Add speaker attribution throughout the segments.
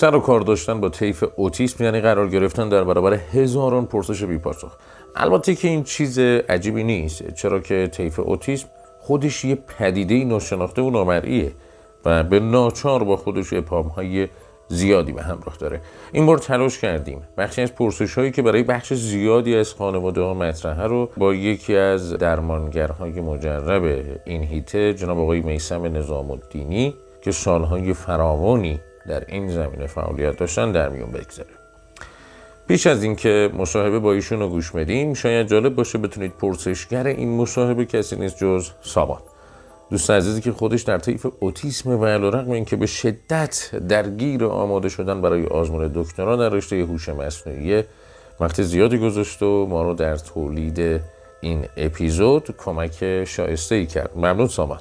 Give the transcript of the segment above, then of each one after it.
Speaker 1: سر و کار داشتن با طیف اوتیسم یعنی قرار گرفتن در برابر هزاران پرسش بیپاسخ. البته که این چیز عجیبی نیست چرا که طیف اوتیسم خودش یه پدیده ناشناخته و نامرئیه و به ناچار با خودش های زیادی به همراه داره. این بار تلاش کردیم. بخشی از پرسش هایی که برای بخش زیادی از خانواده ها مطرحه رو با یکی از درمانگرهای مجرب این هیته جناب آقای میسم نظام الدینی که سالهای فراوانی در این زمینه فعالیت داشتن در میون بگذاره. پیش از اینکه مصاحبه با ایشون رو گوش بدیم شاید جالب باشه بتونید پرسشگر این مصاحبه کسی نیست جز سامان. دوست عزیزی که خودش در طیف اوتیسم و علیرغم اینکه به شدت درگیر آماده شدن برای آزمون دکترا در رشته هوش مصنوعی وقت زیادی گذاشت و ما رو در تولید این اپیزود کمک شایسته ای کرد. ممنون سامان.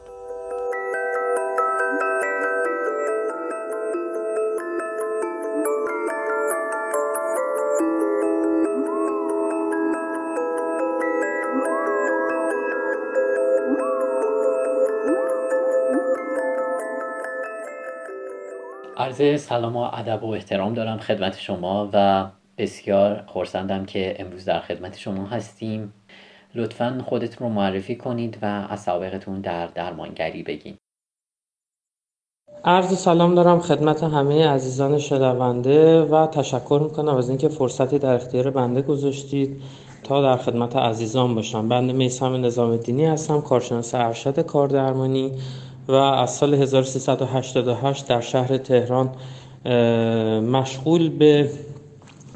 Speaker 2: عرض سلام و ادب و احترام دارم خدمت شما و بسیار خورسندم که امروز در خدمت شما هستیم. لطفا خودتون رو معرفی کنید و از سابقتون در درمانگری بگین.
Speaker 3: عرض سلام دارم خدمت همه عزیزان شنونده و تشکر می‌کنم از اینکه فرصتی در اختیار بنده گذاشتید تا در خدمت عزیزان باشم. بنده میسم نظام دینی هستم کارشناس ارشد کاردرمانی. و از سال 1388 در شهر تهران مشغول به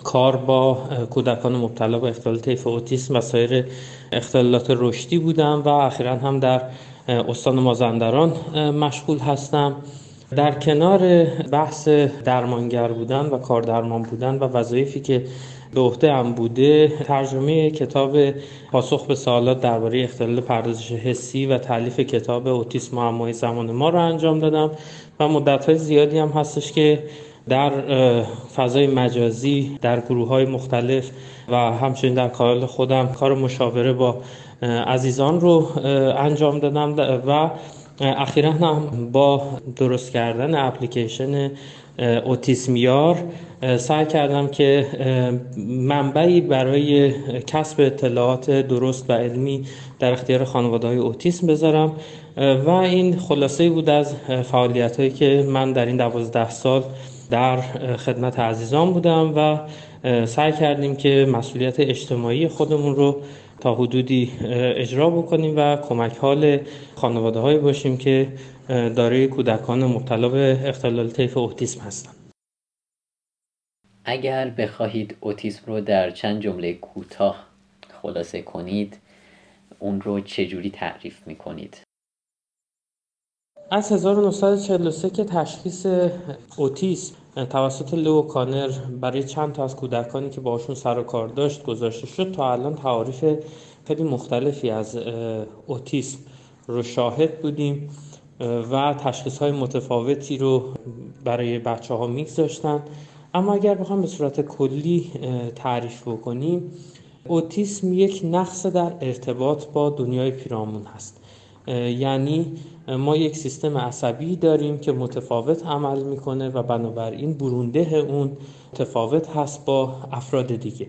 Speaker 3: کار با کودکان مبتلا به اختلال طیف اوتیسم و سایر اختلالات رشدی بودم و اخیرا هم در استان مازندران مشغول هستم. در کنار بحث درمانگر بودن و کاردرمان بودن و وظایفی که عهده هم بوده ترجمه کتاب پاسخ به سوالات درباره اختلال پردازش حسی و تعلیف کتاب اوتیسم معمای زمان ما رو انجام دادم و مدت زیادی هم هستش که در فضای مجازی در گروه های مختلف و همچنین در کانال خودم کار مشاوره با عزیزان رو انجام دادم و اخیرا هم با درست کردن اپلیکیشن اوتیسمیار سعی کردم که منبعی برای کسب اطلاعات درست و علمی در اختیار خانواده های اوتیسم بذارم و این خلاصه بود از فعالیت هایی که من در این دوازده سال در خدمت عزیزان بودم و سعی کردیم که مسئولیت اجتماعی خودمون رو تا حدودی اجرا بکنیم و کمک حال خانواده باشیم که دارای کودکان مبتلا به اختلال طیف اوتیسم هستند.
Speaker 2: اگر بخواهید اوتیسم رو در چند جمله کوتاه خلاصه کنید اون رو چجوری تعریف می کنید؟
Speaker 3: از 1943 که تشخیص اوتیسم توسط لو کانر برای چند تا از کودکانی که باشون سر و کار داشت گذاشته شد تا الان تعاریف خیلی مختلفی از اوتیسم رو شاهد بودیم و تشخیص های متفاوتی رو برای بچه ها میگذاشتن اما اگر بخوام به صورت کلی تعریف بکنیم اوتیسم یک نقص در ارتباط با دنیای پیرامون هست. یعنی ما یک سیستم عصبی داریم که متفاوت عمل می‌کنه و بنابراین برونده اون متفاوت هست با افراد دیگه.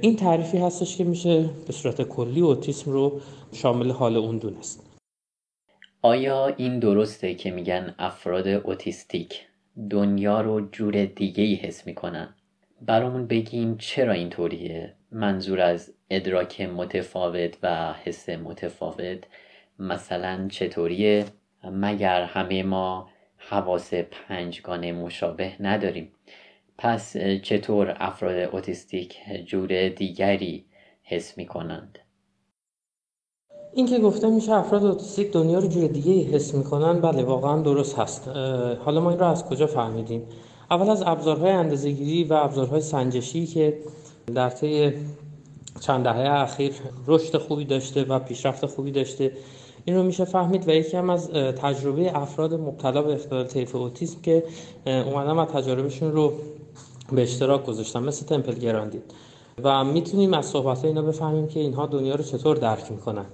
Speaker 3: این تعریفی هستش که میشه به صورت کلی اوتیسم رو شامل حال اون دونست
Speaker 2: آیا این درسته که میگن افراد اوتیستیک؟ دنیا رو جور دیگه ای حس می‌کنن. برامون بگیم چرا اینطوریه؟ منظور از ادراک متفاوت و حس متفاوت مثلا چطوریه؟ مگر همه ما حواس پنجگانه مشابه نداریم؟ پس چطور افراد اوتیستیک جور دیگری حس می کنند؟
Speaker 3: این که گفته میشه افراد اوتیستیک دنیا رو جور دیگه حس می‌کنن. بله واقعا درست هست. حالا ما این رو از کجا فهمیدیم؟ اول از ابزارهای اندازه‌گیری و ابزارهای سنجشی که در طی چند دهه اخیر رشد خوبی داشته و پیشرفت خوبی داشته این رو میشه فهمید و یکی هم از تجربه افراد مبتلا به اختلال طیف اوتیسم که اومدن و تجاربشون رو به اشتراک گذاشتن مثل تمپل گراندین. و می‌تونیم از صحبت اینا بفهمیم که اینها دنیا رو چطور درک می‌کنن.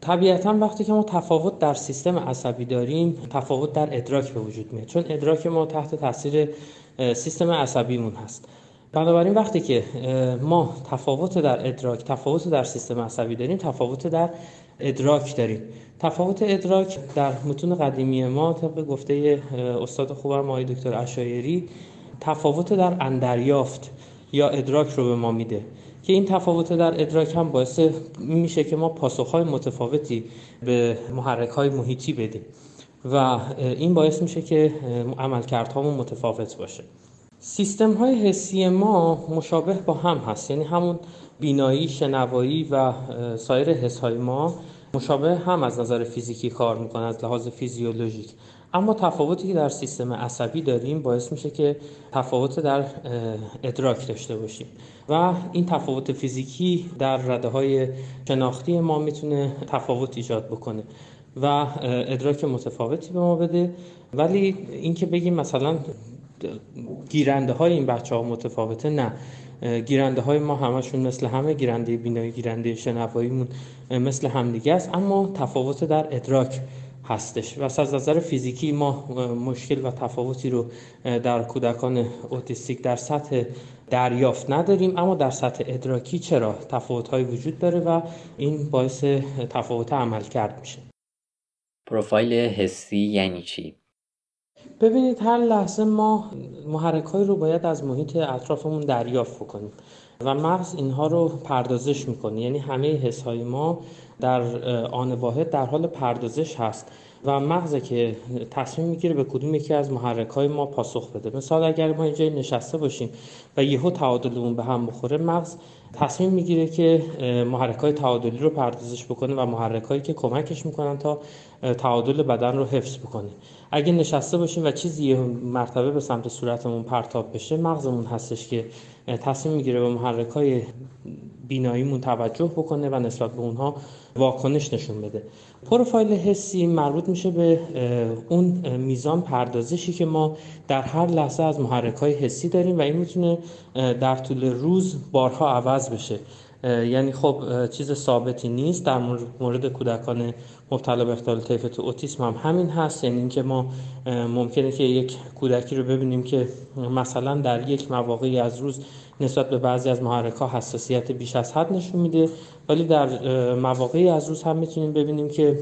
Speaker 3: طبیعتا وقتی که ما تفاوت در سیستم عصبی داریم تفاوت در ادراک به وجود میاد. چون ادراک ما تحت تاثیر سیستم عصبیمون هست. بنابراین وقتی که ما تفاوت در ادراک تفاوت در سیستم عصبی داریم تفاوت در ادراک داریم. تفاوت ادراک در متون قدیمی ما طبق گفته استاد خوبم آقای دکتر اشایری تفاوت در اندریافت یا ادراک رو به ما میده. که این تفاوت در ادراک هم باعث میشه که ما پاسخهای متفاوتی به محرک های محیطی بدیم و این باعث میشه که عملکردهامون متفاوت باشه. سیستم های حسی ما مشابه با هم هست. یعنی همون بینایی، شنوایی و سایر حس های ما مشابه هم از نظر فیزیکی کار می‌کنه از لحاظ فیزیولوژیک. اما تفاوتی که در سیستم عصبی داریم باعث میشه که تفاوت در ادراک داشته باشیم. و این تفاوت فیزیکی در رده های شناختی ما می‌تونه تفاوت ایجاد بکنه و ادراک متفاوتی به ما بده. ولی اینکه بگیم مثلا گیرنده های این بچه ها متفاوته نه. گیرنده های ما همشون مثل همه گیرنده بینایی گیرنده شنواییمون مثل همدیگه است. اما تفاوت در ادراک هستش. و از نظر فیزیکی ما مشکل و تفاوتی رو در کودکان اوتیستیک در سطح دریافت نداریم. اما در سطح ادراکی چرا تفاوت وجود داره و این باعث تفاوت عمل کرد میشه؟
Speaker 2: پروفایل حسی یعنی چی؟
Speaker 3: ببینید هر لحظه ما محرک رو باید از محیط اطرافمون دریافت بکنیم و مغز اینها رو پردازش می‌کنه. یعنی همه حس های ما در آن واحد در حال پردازش هست و مغزه که تصمیم می‌گیره به کدوم یکی از محرک های ما پاسخ بده. مثال اگر ما اینجا نشسته باشیم و یهو تعادلمون به هم بخوره مغز تصمیم می‌گیره که محرک های تعادلی رو پردازش بکنه و محرک هایی که کمکش می‌کنن تا تعادل بدن رو حفظ بکنه. اگه نشسته باشیم و چیزی یه مرتبه به سمت صورتمون پرتاب بشه مغزمون هستش که تصمیم می‌گیره به محرک های بیناییمون توجه بکنه و نسبت به اونها واکنش نشون بده. پروفایل حسی مربوط میشه به اون میزان پردازشی که ما در هر لحظه از محرک های حسی داریم و این می‌تونه در طول روز بارها عوض بشه. یعنی خب چیز ثابتی نیست. در مورد کودکان مبتلا به اختلال طیف اوتیسم هم همین هست. یعنی اینکه ما ممکنه که یک کودکی رو ببینیم که مثلا در یک مواقعی از روز نسبت به بعضی از محرک ها حساسیت بیش از حد نشون میده. ولی در مواقعی از روز هم می‌تونیم ببینیم که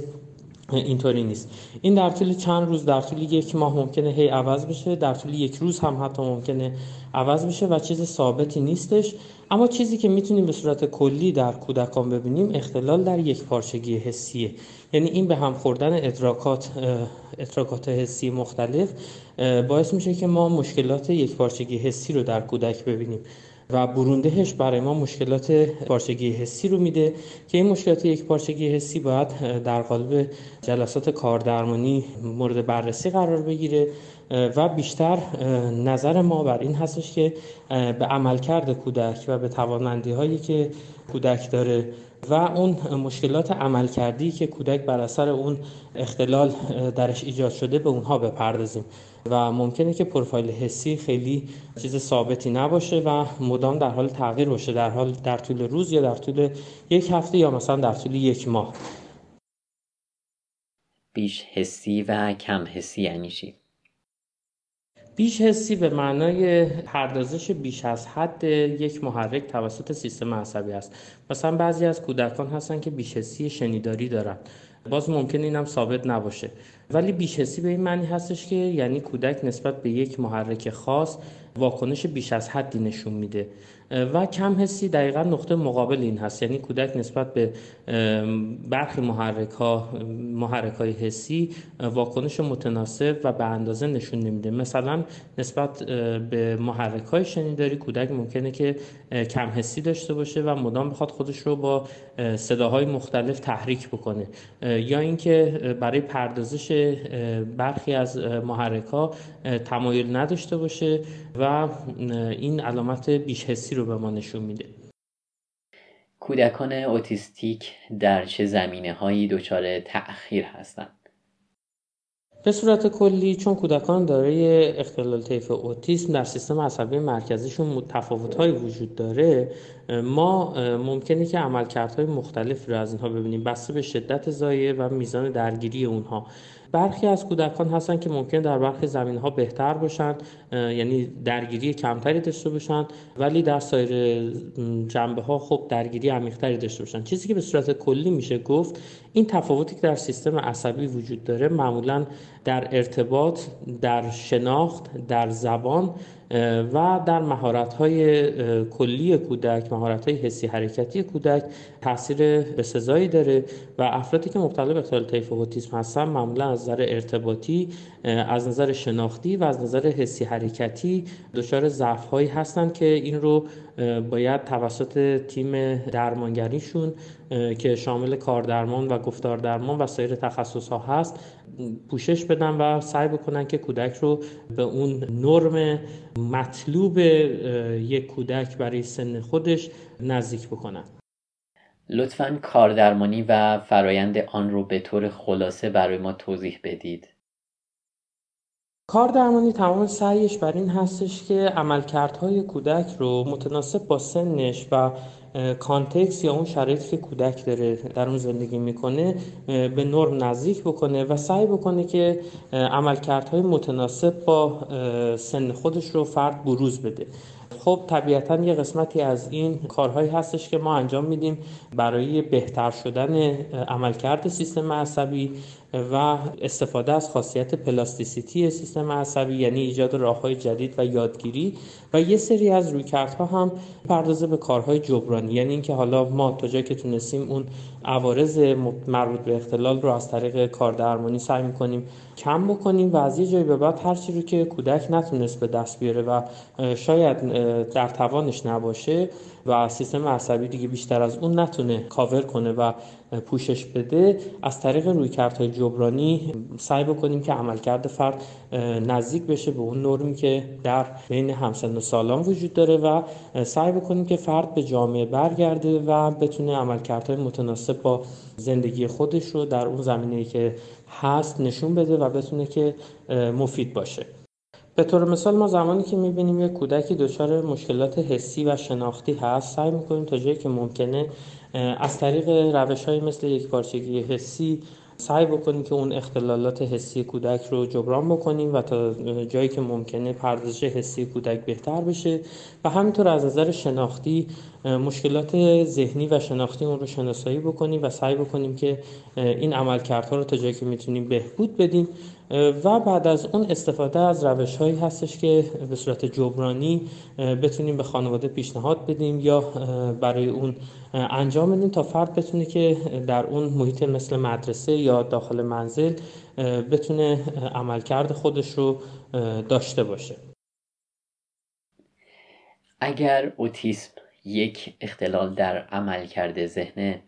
Speaker 3: اینطوری نیست. این در طول چند روز در طول یک ماه ممکنه هی عوض بشه. در طول یک روز هم حتی ممکنه عوض بشه و چیز ثابتی نیستش. اما چیزی که می‌تونیم به صورت کلی در کودکان ببینیم اختلال در یک پارچگی حسیه. یعنی این به هم خوردن ادراکات ادراکات حسی مختلف باعث میشه که ما مشکلات یک پارچگی حسی رو در کودک ببینیم و بروندهش برای ما مشکلات پارچگی حسی رو میده که این مشکلات یک پارچگی حسی باید در قالب جلسات کاردرمانی مورد بررسی قرار بگیره و بیشتر نظر ما بر این هستش که به عملکرد کودک و به توانمندی هایی که کودک داره و اون مشکلات عملکردی که کودک بر اثر اون اختلال درش ایجاد شده به اونها بپردازیم و ممکنه که پروفایل حسی خیلی چیز ثابتی نباشه و مدام در حال تغییر باشه در حال در طول روز یا در طول یک هفته یا مثلا در طول یک ماه
Speaker 2: بیش حسی و کم حسی یعنی چی؟
Speaker 3: بیش حسی به معنای پردازش بیش از حد یک محرک توسط سیستم عصبی است. مثلا بعضی از کودکان هستن که بیش حسی شنیداری دارن. باز ممکن اینم ثابت نباشه. ولی بیش به این معنی هستش که یعنی کودک نسبت به یک محرک خاص واکنش بیش از حدی نشون میده. و کم حسی دقیقا نقطه مقابل این هست. یعنی کودک نسبت به برخی محرک ها محرک های حسی واکنش متناسب و به اندازه نشون نمیده. مثلا نسبت به محرک های شنیداری کودک ممکنه که کم حسی داشته باشه و مدام بخواد خودش رو با صداهای مختلف تحریک بکنه. یا اینکه برای پردازش برخی از محرک ها تمایل نداشته باشه و این علامت بیش حسی رو به ما نشون میده.
Speaker 2: کودکان اوتیستیک در چه زمینه هایی دچار تأخیر هستند؟
Speaker 3: به صورت کلی چون کودکان دارای اختلال طیف اوتیسم در سیستم عصبی مرکزیشون تفاوت‌هایی وجود داره ما ممکنه که عملکردهای مختلف رو از اینها ببینیم. بسته به شدت زایه و میزان درگیری اونها. برخی از کودکان هستن که ممکن در برخی زمین ها بهتر باشن یعنی درگیری کمتری داشته باشن ولی در سایر جنبه ها خب درگیری عمیقتری داشته باشن. چیزی که به صورت کلی میشه گفت این تفاوتی که در سیستم عصبی وجود داره معمولا در ارتباط در شناخت در زبان و در مهارت‌های کلی کودک مهارت‌های حسی حرکتی کودک تاثیر بسزایی داره و افرادی که مبتلا به اختلال طیف اوتیسم هستن معمولا از نظر ارتباطی از نظر شناختی و از نظر حسی حرکتی دچار ضعف‌هایی هستند که این رو باید توسط تیم درمانگریشون که شامل کاردرمان و گفتار درمان و سایر تخصص ها هست پوشش بدن و سعی بکنن که کودک رو به اون نرم مطلوب یک کودک برای سن خودش نزدیک بکنن.
Speaker 2: لطفا کاردرمانی و فرایند آن رو به طور خلاصه برای ما توضیح بدید.
Speaker 3: کار درمانی تمام سعیش بر این هستش که عملکردهای کودک رو متناسب با سنش و context یا اون شرایطی که کودک داره در اون زندگی می‌کنه به نرم نزدیک بکنه و سعی بکنه که عملکردهای متناسب با سن خودش رو فرد بروز بده. خب طبیعتا یه قسمتی از این کارهایی هستش که ما انجام میدیم برای بهتر شدن عملکرد سیستم عصبی. و استفاده از خاصیت plasticity سیستم عصبی یعنی ایجاد راههای جدید و یادگیری و یه سری از رویکردها هم پردازه به کارهای جبرانی. یعنی اینکه حالا ما تا جایی که تونستیم اون عوارض مربوط به اختلال رو از طریق کار درمانی سعی می‌کنیم کم بکنیم و از یه جایی به بعد هر چی رو که کودک نتونست به دست بیاره و شاید در توانش نباشه و سیستم عصبی دیگه بیشتر از اون نتونه کاور کنه و پوشش بده از طریق رویکردهای جبرانی سعی بکنیم که عملکرد فرد نزدیک بشه به اون نرمی که در بین همسن و سالان وجود داره و سعی بکنیم که فرد به جامعه برگرده و بتونه عملکردهای متناسب با زندگی خودش رو در اون زمینه که هست نشون بده و بتونه که مفید باشه. به طور مثال ما زمانی که می‌بینیم یک کودکی دچار مشکلات حسی و شناختی هست سعی می‌کنیم تا جایی که ممکنه از طریق روش های مثل یک پارچگی حسی سعی بکنیم که اون اختلالات حسی کودک رو جبران بکنیم و تا جایی که ممکنه پردازش حسی کودک بهتر بشه. و همینطور از نظر شناختی مشکلات ذهنی و شناختی اون رو شناسایی بکنیم و سعی بکنیم که این عملکردها رو تا جایی که می‌تونیم بهبود بدیم. و بعد از اون استفاده از روش هایی هستش که به صورت جبرانی بتونیم به خانواده پیشنهاد بدیم یا برای اون انجام بدیم تا فرد بتونه که در اون محیط مثل مدرسه یا داخل منزل بتونه عملکرد خودش رو داشته باشه.
Speaker 2: اگر اوتیسم یک اختلال در عملکرد ذهنه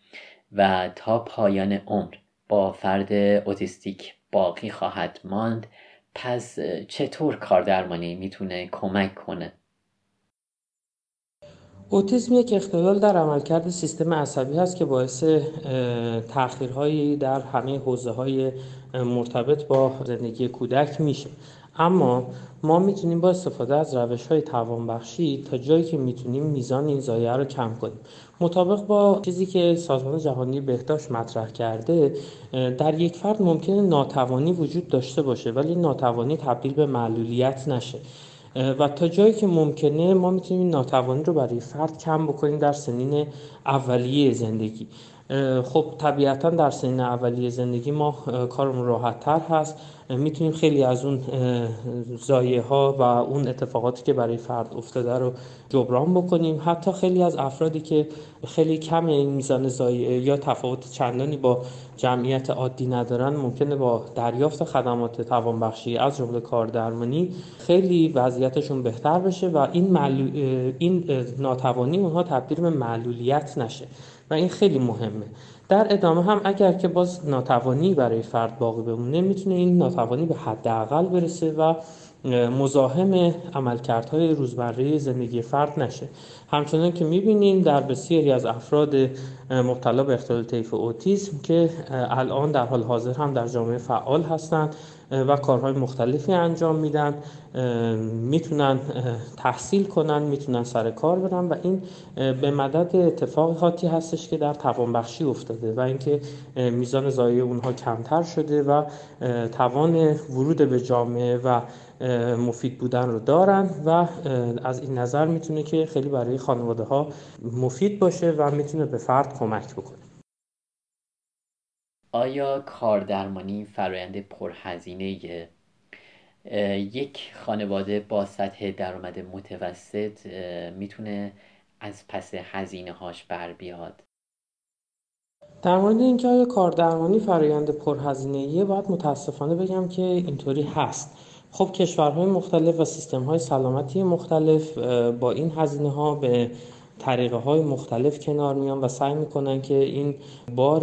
Speaker 2: و تا پایان عمر با فرد اوتیستیک باقی خواهد ماند پس چطور کاردرمانی می‌تونه کمک کنه؟
Speaker 3: اوتیسم یک اختلال در عملکرد سیستم عصبی هست که باعث تأخیرهایی در همه حوزه های مرتبط با زندگی کودک میشه. اما ما می‌تونیم با استفاده از روش های توانبخشی تا جایی که می‌تونیم میزان این زایه رو کم کنیم. مطابق با چیزی که سازمان جهانی بهداشت مطرح کرده در یک فرد ممکنه ناتوانی وجود داشته باشه ولی ناتوانی تبدیل به معلولیت نشه. و تا جایی که ممکنه ما می‌تونیم ناتوانی رو برای فرد کم بکنیم در سنین اولیه زندگی. خب طبیعتا در سنین اولیه زندگی ما کارمون راحت تر هست می‌تونیم خیلی از اون زایه ها و اون اتفاقاتی که برای فرد افتاده رو جبران بکنیم. حتی خیلی از افرادی که خیلی کم این میزان زایه یا تفاوت چندانی با جمعیت عادی ندارن ممکنه با دریافت خدمات توانبخشی از جمله کاردرمانی خیلی وضعیتشون بهتر بشه و این, این ناتوانی اونها تبدیل به معلولیت نشه. و این خیلی مهمه. در ادامه هم اگر که باز ناتوانی برای فرد باقی بمونه می‌تونه این ناتوانی به حداقل برسه و مزاحم عملکردهای روزمره زندگی فرد نشه. همچنان که می‌بینیم در بسیاری از افراد مبتلا به اختلال طیف اوتیسم که الان در حال حاضر هم در جامعه فعال هستند و کارهای مختلفی انجام میدن می‌تونن تحصیل کنن می‌تونن سر کار برن و این به مدد اتفاقاتی هستش که در توانبخشی افتاده و اینکه میزان زایه اونها کمتر شده و توان ورود به جامعه و مفید بودن رو دارن و از این نظر می‌تونه که خیلی برای خانواده ها مفید باشه و می‌تونه به فرد کمک بکنه.
Speaker 2: آیا کاردرمانی فرایند پرهزینه یک خانواده با سطح درآمد متوسط می‌تونه از پس هزینه هاش بر بیاد؟
Speaker 3: در مورد اینکه آیا کاردرمانی فرایند پرهزینه باید متاسفانه بگم که اینطوری هست. خب کشورهای مختلف و سیستم‌های سلامتی مختلف با این هزینه ها به طریقه های مختلف کنار میان و سعی می‌کنن که این بار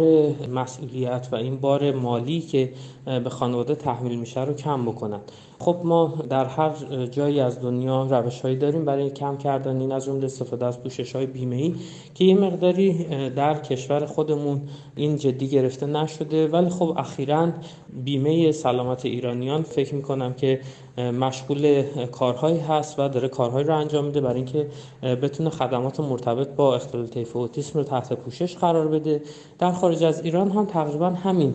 Speaker 3: مسئولیت و این بار مالی که به خانواده تحمیل میشه رو کم بکنن. خب ما در هر جایی از دنیا روش هایی داریم برای کم کردن این از جمله استفاده از پوشش های بیمه ای که یه مقداری در کشور خودمون این جدی گرفته نشده. ولی خب اخیرا بیمه سلامت ایرانیان فکر می‌کنم که مشغول کارهایی هست و داره کارهایی رو انجام میده برای اینکه بتونه خدمات مرتبط با اختلال طیف اوتیسم رو تحت پوشش قرار بده. در خارج از ایران هم تقریبا همین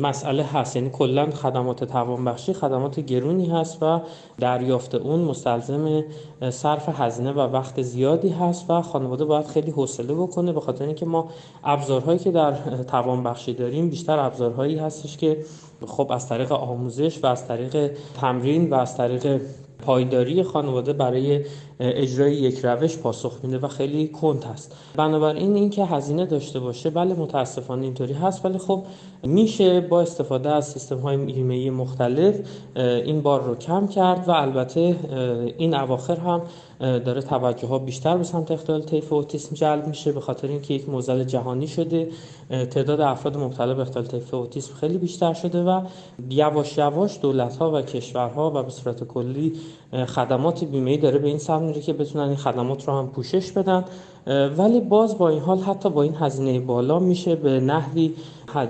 Speaker 3: مسئله هست. یعنی کلا خدمات توانبخشی خدمات گرونی هست و دریافت اون مستلزم صرف هزینه و وقت زیادی هست و خانواده باید خیلی حوصله بکنه به خاطر اینکه ما ابزارهایی که در توانبخشی داریم بیشتر ابزارهایی هستش که خب از طریق آموزش و از طریق تمرین و از طریق پایداری خانواده برای اجرای یک روش پاسخ میده و خیلی کند هست. بنابراین اینکه هزینه داشته باشه بله متاسفانه اینطوری هست ولی خب میشه با استفاده از سیستم های ایمنی مختلف این بار رو کم کرد و البته این اواخر هم داره توجه ها بیشتر به سمت اختلال طیف اوتیسم جلب میشه به خاطر اینکه یک موزل جهانی شده. تعداد افراد مبتلا به اختلال طیف اوتیسم خیلی بیشتر شده و یواش یواش دولت ها و کشورها و به صورت کلی خدمات بیمه داره به این سمت میره که بتونن این خدمات رو هم پوشش بدن. ولی باز با این حال حتی با این هزینه بالا میشه به نحوی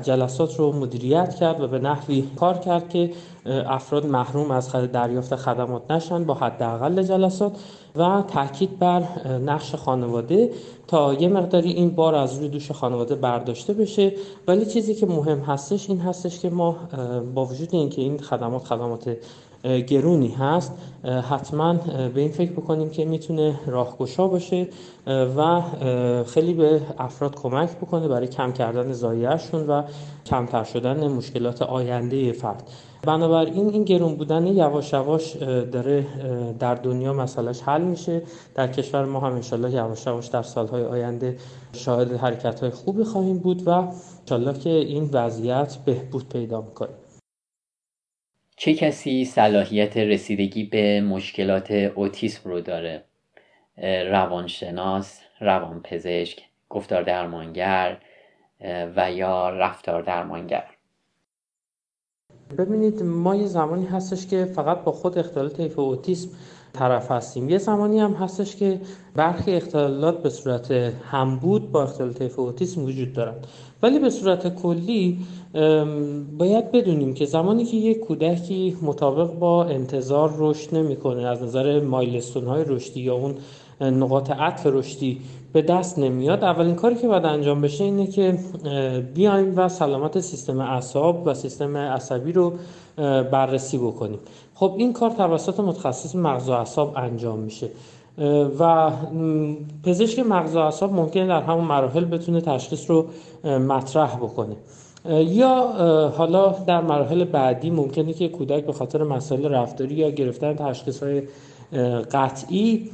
Speaker 3: جلسات رو مدیریت کرد و به نحوی کار کرد که افراد محروم از دریافت خدمات نشن با حداقل جلسات و تاکید بر نقش خانواده تا یه مقداری این بار از روی دوش خانواده برداشته بشه. ولی چیزی که مهم هستش این هستش که ما با وجود اینکه این خدمات خدمات گرونی هست. حتما به این فکر بکنیم که می‌تونه راهگشا باشه و خیلی به افراد کمک بکنه برای کم کردن زایهشون و کمتر شدن مشکلات آینده فرد. بنابراین این گرون بودن یواش یواش داره در دنیا مسئلهش حل میشه. در کشور ما هم انشالله یواش یواش در سالهای آینده شاهد حرکت های خوبی خواهیم بود و انشالله که این وضعیت بهبود پیدا می‌کنه.
Speaker 2: چه کسی صلاحیت رسیدگی به مشکلات اوتیسم رو داره؟ روانشناس، روانپزشک، گفتار درمانگر و یا رفتار درمانگر
Speaker 3: ببینید ما یه زمانی هستش که فقط با خود اختلال طیف اوتیسم طرف هستیم. یه زمانی هم هستش که برخی اختلالات به صورت همبود با اختلال طیف اوتیسم وجود دارند ولی به صورت کلی باید بدونیم که زمانی که یک کودکی مطابق با انتظار رشد نمی‌کنه از نظر مایلستون های رشدی یا اون نقاط عطف رشدی به دست نمیاد. اولین کاری که باید انجام بشه اینه که بیایم و سلامت سیستم اعصاب و سیستم عصبی رو بررسی بکنیم. خب این کار توسط متخصص مغز و اعصاب انجام میشه. و پزشک مغز و اعصاب ممکنه در همون مراحل بتونه تشخیص رو مطرح بکنه. یا حالا در مراحل بعدی ممکنه که کودک به خاطر مسائل رفتاری یا گرفتن تشخیص های قطعی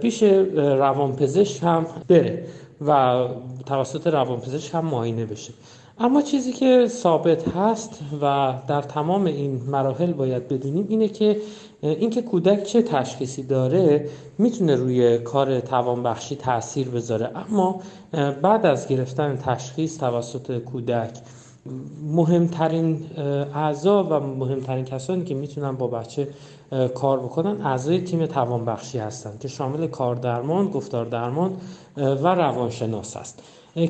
Speaker 3: پیش روانپزشک هم بره و توسط روانپزشک هم معاینه بشه. اما چیزی که ثابت هست و در تمام این مراحل باید بدونیم اینه که اینکه کودک چه تشخیصی داره می‌تونه روی کار توانبخشی تاثیر بذاره. اما بعد از گرفتن تشخیص توسط کودک مهمترین اعضا و مهمترین کسانی که می‌تونن با بچه کار بکنن اعضای تیم توانبخشی هستند که شامل کار درمان، گفتار درمان و روانشناس است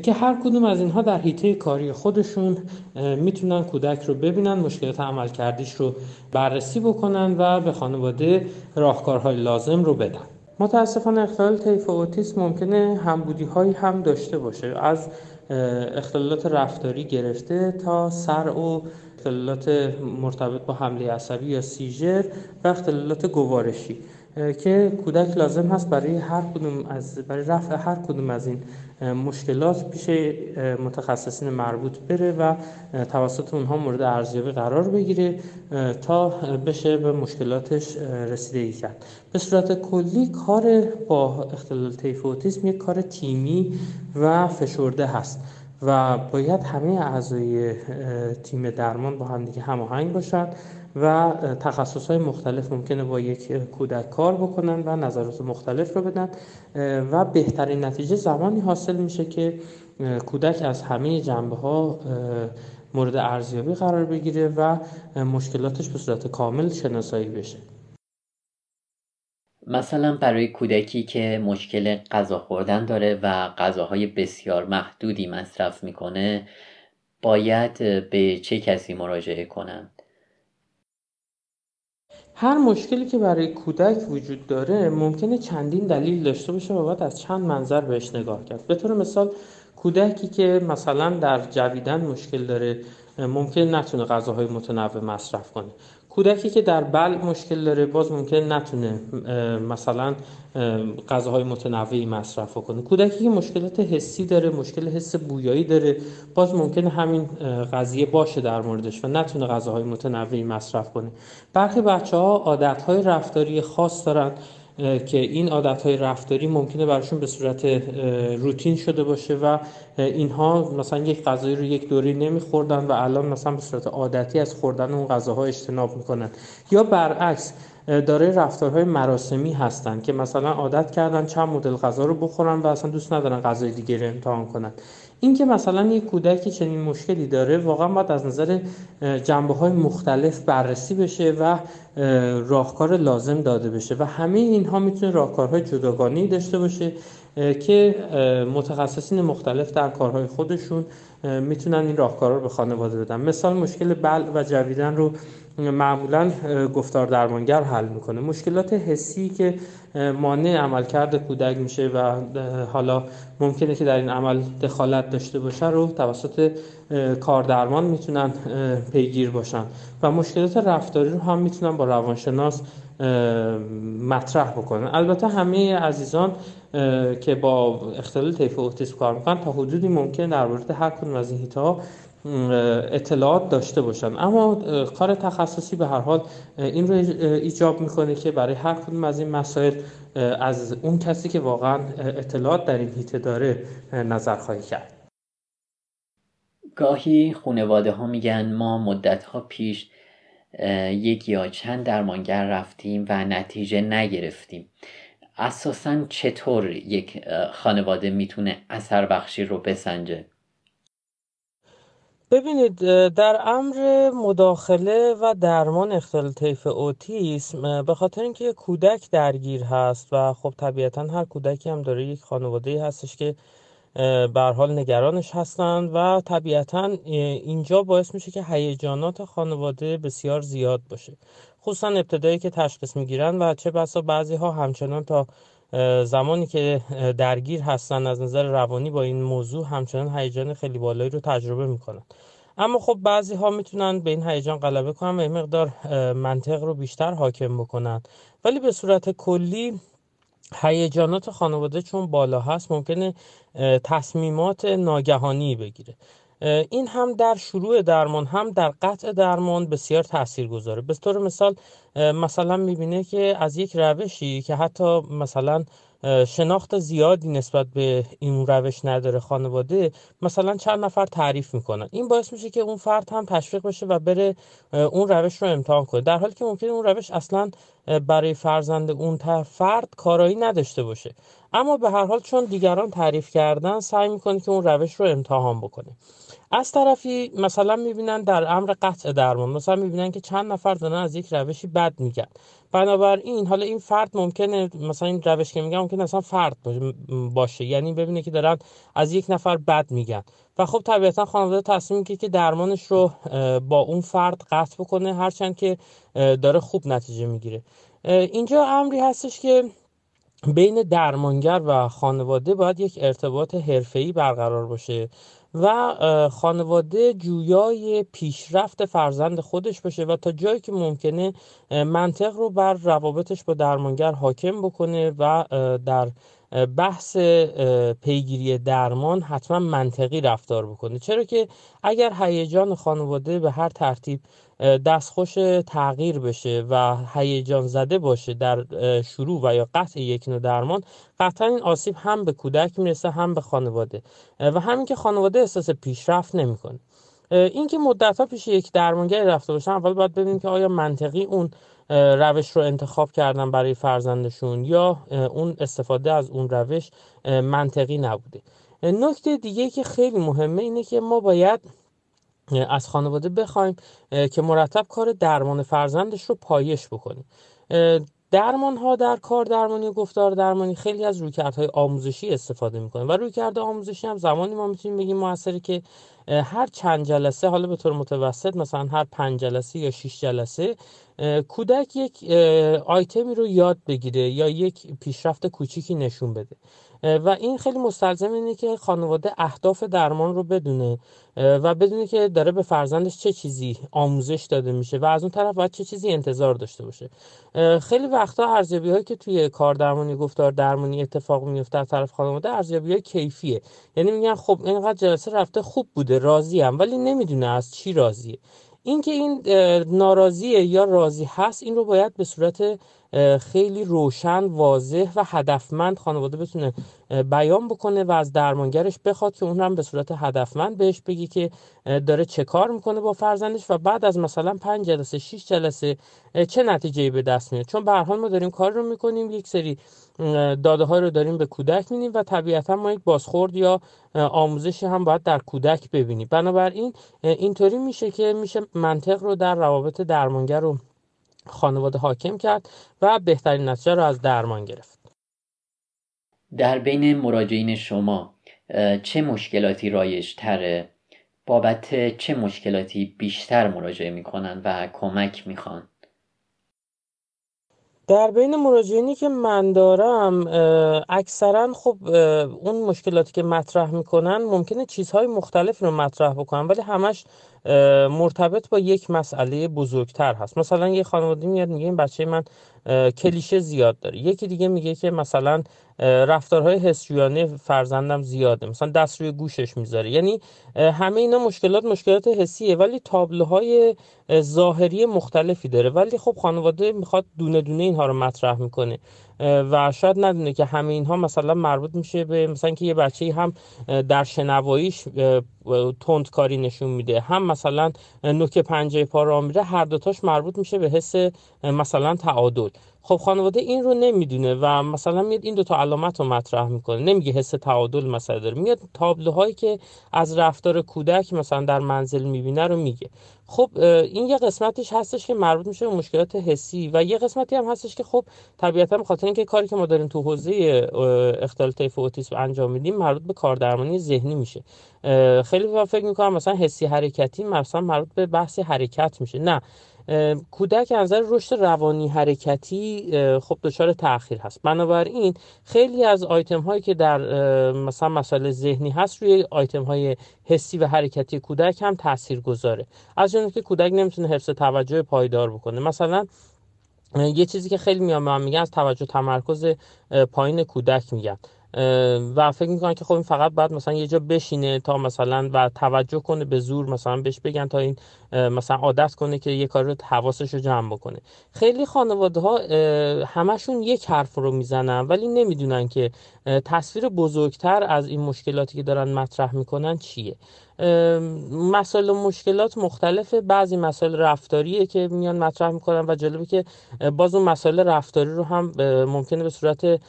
Speaker 3: که هر کدوم از اینها در حیطه کاری خودشون می‌تونن کودک رو ببینن مشکلات عمل کردیش رو بررسی بکنن و به خانواده راهکارهای لازم رو بدن. متاسفانه اختلال طیف اوتیسم ممکنه همبودی هایی هم داشته باشه. از اختلالات رفتاری گرفته تا سر و اختلالات مرتبط با حمله عصبی یا سیژر و اختلالات گوارشی که کودک لازم هست برای هر کدوم از برای رفع هر کدوم از این مشکلات پیش متخصصین مربوط بره و توسط اونها مورد ارزیابی قرار بگیره تا بشه به مشکلاتش رسیدگی کرد. به صورت کلی کار با اختلال طیف اوتیسم یک کار تیمی و فشرده هست. و باید همه اعضای تیم درمان با همدیگه هماهنگ باشن و تخصص های مختلف ممکنه با یک کودک کار بکنن و نظرات مختلف رو بدن و بهترین نتیجه زمانی حاصل میشه که کودک از همه جنبه ها مورد ارزیابی قرار بگیره و مشکلاتش به صورت کامل شناسایی بشه.
Speaker 2: مثلا برای کودکی که مشکل غذا خوردن داره و غذاهای بسیار محدودی مصرف می‌کنه باید به چه کسی مراجعه کنند
Speaker 3: هر مشکلی که برای کودک وجود داره ممکنه چندین دلیل داشته باشه و باید از چند منظر بهش نگاه کرد. به طور مثال کودکی که مثلا در جویدن مشکل داره ممکن نتونه غذاهای متنوع مصرف کنه. کودکی که در بل مشکل داره باز ممکن نتونه مثلا غذاهای متنوعی مصرف کنه. کودکی که مشکلات حسی داره مشکل حس بویایی داره باز ممکنه همین قضیه باشه در موردش و نتونه غذاهای متنوعی مصرف کنه. برخی بچه ها رفتاری خاص دارن. که این عادت های رفتاری ممکنه براشون به صورت روتین شده باشه و اینها مثلا یک غذایی رو یک دوری نمیخوردن و الان مثلا به صورت عادتی از خوردن اون غذاها اجتناب می‌کنن. یا برعکس داره رفتارهای مراسمی هستن که مثلا عادت کردن چند مدل غذا رو بخورن و اصلا دوست ندارن غذای دیگه رو امتحان کنن. این که مثلا یک کودکی چنین مشکلی داره واقعا باید از نظر جنبه های مختلف بررسی بشه و راهکار لازم داده بشه و همه اینها می‌تونه راهکارهای جداگانه داشته باشه که متخصصین مختلف در کارهای خودشون می‌تونن این راهکارها رو به خانواده بدن. مثال مشکل بل و جویدن رو معمولا گفتار درمانگر حل می‌کنه. مشکلات حسی که مانع عملکرد کودک میشه و حالا ممکنه که در این عمل دخالت داشته باشه رو توسط کاردرمان می‌تونن پیگیر باشن و مشکلات رفتاری رو هم می‌تونن با روانشناس مطرح بکنن. البته همه عزیزان که با اختلال طیف اوتیسم کار می‌کنن تا حدودی ممکن در مورد هر کدوم از این اطلاعات داشته باشن. اما کار تخصصی به هر حال این رو ایجاب می‌کنه که برای هر کدوم از این مسائل از اون کسی که واقعا اطلاعات در این هیته داره نظر خواهی کرد.
Speaker 2: گاهی خانواده ها میگن ما مدت ها پیش یک یا چند درمانگر رفتیم و نتیجه نگرفتیم. اساسا چطور یک خانواده می‌تونه اثر بخشی رو بسنجه؟
Speaker 3: ببینید در امر مداخله و درمان اختلال طیف اوتیسم به خاطر اینکه کودک درگیر هست و خب طبیعتا هر کودکی هم داره یک خانواده هستش که بر حال نگرانش هستند و طبیعتا اینجا باعث میشه که هیجانات خانواده بسیار زیاد باشه. خصوصا ابتدایی که تشخیص می‌گیرن و چه بسا بعضی ها همچنان تا زمانی که درگیر هستن از نظر روانی با این موضوع همچنان هیجان خیلی بالایی رو تجربه می‌کنن. اما خب بعضی ها می‌تونن به این هیجان غلبه کنن و این مقدار منطق رو بیشتر حاکم بکنن. ولی به صورت کلی هیجانات خانواده چون بالا هست ممکنه تصمیمات ناگهانی بگیره. این هم در شروع درمان هم در قطع درمان بسیار تاثیر گذاره به طور مثال مثلا می‌بینه که از یک روشی که حتی مثلا شناخت زیادی نسبت به این روش نداره خانواده مثلا چند نفر تعریف می‌کنن. این باعث میشه که اون فرد هم تشویق بشه و بره اون روش رو امتحان کنه. در حالی که ممکنه اون روش اصلا برای فرزند اون فرد کارایی نداشته باشه. اما به هر حال چون دیگران تعریف کردن سعی می‌کنه که اون روش رو امتحان بکنه. از طرفی مثلا می‌بینن در امر قطع درمان مثلا می‌بینن که چند نفر دارن از یک روشی بد میگن. بنابراین حالا این فرد ممکنه مثلا این روش که میگن ممکنه اصلا فرد باشه یعنی ببینه که دارن از یک نفر بد میگن. و خب طبیعتا خانواده تصمیم می‌گیره که درمانش رو با اون فرد قطع بکنه هرچند که داره خوب نتیجه می‌گیره. اینجا امری هستش که بین درمانگر و خانواده باید یک ارتباط حرفه‌ای برقرار باشه. و خانواده جویای پیشرفت فرزند خودش باشه و تا جایی که ممکنه منطق رو بر روابطش با درمانگر حاکم بکنه و در بحث پیگیری درمان حتما منطقی رفتار بکنه. چرا که اگر هیجان خانواده به هر ترتیب دستخوش تغییر بشه و هیجان زده باشه در شروع و یا قطع یک نوع درمان قطعا این آسیب هم به کودک می‌رسه هم به خانواده. و همین که خانواده احساس پیشرفت نمی‌کنه. اینکه مدت ها پیش یک درمانگری رفته باشن اول باید ببینیم که آیا منطقی اون روش رو انتخاب کردن برای فرزندشون یا اون استفاده از اون روش منطقی نبوده. نکته دیگه که خیلی مهمه اینه که ما باید از خانواده بخوایم که مرتب کار درمان فرزندش رو پایش بکنیم. درمان ها در کار درمانی و گفتار درمانی خیلی از رویکردهای آموزشی استفاده می‌کنه و رویکرد آموزشی هم زمانی ما می‌تونیم بگیم موثره که هر چند جلسه حالا به طور متوسط مثلا هر پنج جلسه یا شش جلسه کودک یک آیتمی رو یاد بگیره یا یک پیشرفت کوچیکی نشون بده. و این خیلی مستلزم اینه که خانواده اهداف درمان رو بدونه و بدونه که داره به فرزندش چه چیزی آموزش داده میشه و از اون طرف باید چه چیزی انتظار داشته باشه. خیلی وقتا ارزیابی هایی که توی کار درمانی گفتار درمانی اتفاق میفته از طرف خانواده ارزیابی های کیفیه. یعنی میگن خب اینقدر جلسه رفته خوب بوده راضی هم ولی نمی‌دونه از چی راضیه. اینکه این ناراضیه یا راضی هست این رو باید به صورت خیلی روشن واضح و هدفمند خانواده بتونه بیان بکنه و از درمانگرش بخواد که اون هم به صورت هدفمند بهش بگی که داره چه کار می‌کنه با فرزندش و بعد از مثلا پنج جلسه 6 جلسه چه نتیجه به دست میاد؟ چون به ما داریم کار رو می‌کنیم یک سری داده ها رو داریم به کودک میدیم و طبیعتا ما یک بازخورد یا آموزشی هم باید در کودک ببینیم. بنابراین اینطوری میشه که میشه منطق رو در روابط درمانگر رو خانواده حاکم کرد و بهترین نتیجه رو از درمان گرفت.
Speaker 2: در بین مراجعین شما چه مشکلاتی رایج تره بابت چه مشکلاتی بیشتر مراجعه می‌کنن و کمک می‌خوان؟
Speaker 3: در بین مراجعینی که من دارم اکثرا خب اون مشکلاتی که مطرح می‌کنن ممکنه چیزهای مختلفی رو مطرح بکنن ولی همش مرتبط با یک مسئله بزرگتر هست. مثلا یه خانواده میاد میگه این بچه من کلیشه زیاد داره. یکی دیگه میگه که مثلا رفتارهای حسیانه فرزندم زیاده. مثلا دست روی گوشش می‌ذاره. یعنی همه اینا مشکلات مشکلات حسیه ولی تابلوهای ظاهری مختلفی داره. ولی خب خانواده می‌خواد دونه دونه اینها رو مطرح می‌کنه. و شاید ندونه که همه اینها مثلا مربوط میشه به مثلا که یه بچه هم در شنواییش تندکاری نشون میده. هم مثلا نوک پنجه پا را میره. هر دوتاش مربوط میشه به حس مثلا تعادل. خب خانواده این رو نمی‌دونه و مثلا میاد این دو تا علامت رو مطرح می‌کنه. نمیگه حس تعادل مثلا داره. میاد تابلوهایی که از رفتار کودک مثلا در منزل می‌بینه رو میگه. خب این یه قسمتش هستش که مربوط میشه به مشکلات حسی و یه قسمتی هم هستش که خب طبیعتا به خاطر اینکه کاری که ما داریم تو حوزه اختلال طیف اوتیسم انجام میدیم مربوط به کاردرمانی ذهنی میشه. خیلی فکر می‌کنم مثلا حسی حرکتی مثلا مربوط به بحث حرکت میشه. نه. کودک از نظر رشد روانی حرکتی خب دچار تاخیر هست. بنابراین خیلی از آیتم هایی که در مثلا مسائل ذهنی هست روی آیتم های حسی و حرکتی کودک هم تاثیر گذاره از جمله که کودک نمی‌تونه حفظ توجه پایدار بکنه. مثلا یه چیزی که خیلی میام میگن از توجه تمرکز پایین کودک میگن. و فکر می‌کنن که خب این فقط باید مثلا یه جا بشینه تا مثلا و توجه کنه به زور مثلا بهش بگن تا این مثلا عادت کنه که یه کار رو حواسش رو جمع بکنه. خیلی خانواده ها همشون یک حرف رو می‌زنن ولی نمی‌دونن که تصویر بزرگتر از این مشکلاتی که دارن مطرح می‌کنن چیه. مسائل و مشکلات مختلفه. بعضی مسائل رفتاریه که میان مطرح می‌کنن و جالبه که باز اون مسائل رفتاری رو هم ممکنه به صورت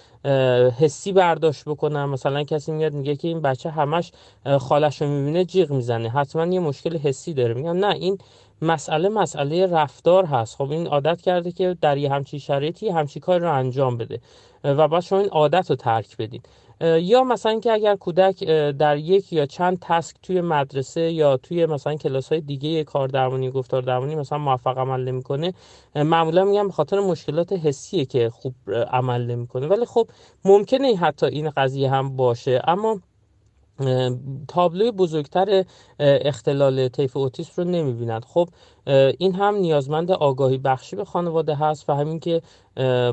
Speaker 3: حسی برداشت بکنن. مثلا کسی میاد میگه که این بچه همش خالش رو می‌بینه جیغ می‌زنه. حتما یه مشکل حسی داره. میگم نه این مسئله مسئله رفتار هست. خب این عادت کرده که در یه همچی شرایطی همچی کار رو انجام بده. و باید شما این عادت رو ترک بدید یا مثلا که اگر کودک در یک یا چند تسک توی مدرسه یا توی مثلا کلاس های دیگه کار درمانی گفتار درمانی مثلا موفق عمل نمی‌کنه معمولا میگم به خاطر مشکلات حسیه که خوب عمل نمی‌کنه. ولی خب ممکنه حتی این قضیه هم باشه. اما تابلوی بزرگتر اختلال طیف اوتیسم رو نمی‌بینند خب این هم نیازمند آگاهی بخشی به خانواده هست و همین که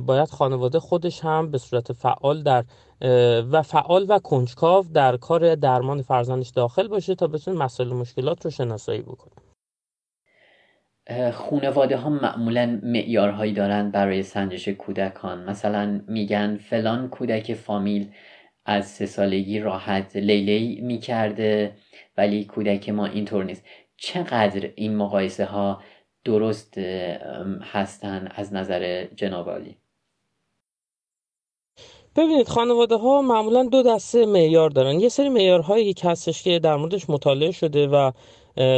Speaker 3: باید خانواده خودش هم به صورت فعال در و فعال و کنجکاو در کار درمان فرزندش داخل باشه تا بتونه مسائل مشکلات رو شناسایی بکنه.
Speaker 2: خونواده ها معمولا معیارهایی دارند برای سنجش کودکان. مثلا میگن فلان کودک فامیل از سه سالگی راحت لیلی می‌کرده ولی کودک ما اینطور نیست. چقدر این مقایسه ها درست هستن از نظر جناب عالی؟
Speaker 3: ببینید خانواده ها معمولا دو دسته معیار دارن. یه سری معیارهایی که هستش که در موردش مطالعه شده و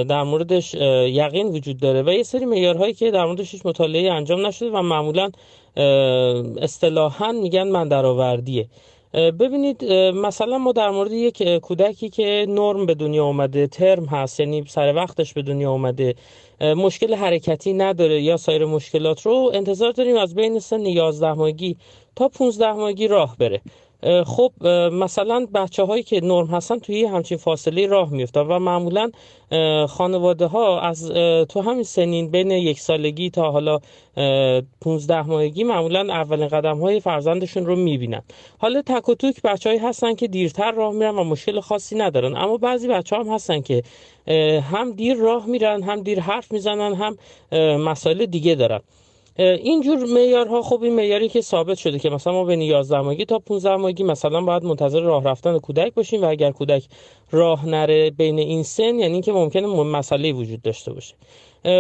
Speaker 3: در موردش یقین وجود داره و یه سری معیارهایی که در موردش مطالعه انجام نشده و معمولا اصطلاحا میگن من درآوردیه. ببینید مثلا ما در مورد یک کودکی که نرم به دنیا اومده ترم هست یعنی سر وقتش به دنیا اومده مشکل حرکتی نداره یا سایر مشکلات رو انتظار داریم از بین سن 11 ماهگی تا 15 ماهگی راه بره. خب مثلا بچه هایی که نرم هستن توی همچین فاصله راه میفتن و معمولا خانواده ها از تو همین سنین بین یک سالگی تا حالا 15 ماهگی معمولا اولین قدم های فرزندشون رو می‌بینن. حالا تک و توک بچه هستن که دیرتر راه میرن و مشکل خاصی ندارن. اما بعضی بچه هم هستن که هم دیر راه میرن هم دیر حرف می‌زنن هم مسائل دیگه دارن. اینجور معیارها خب این معیاری که ثابت شده که مثلا ما بین 11 ماهگی تا 15 ماهگی مثلا باید منتظر راه رفتن کودک باشیم و اگر کودک راه نره بین این سن یعنی که ممکنه مسئله وجود داشته باشه.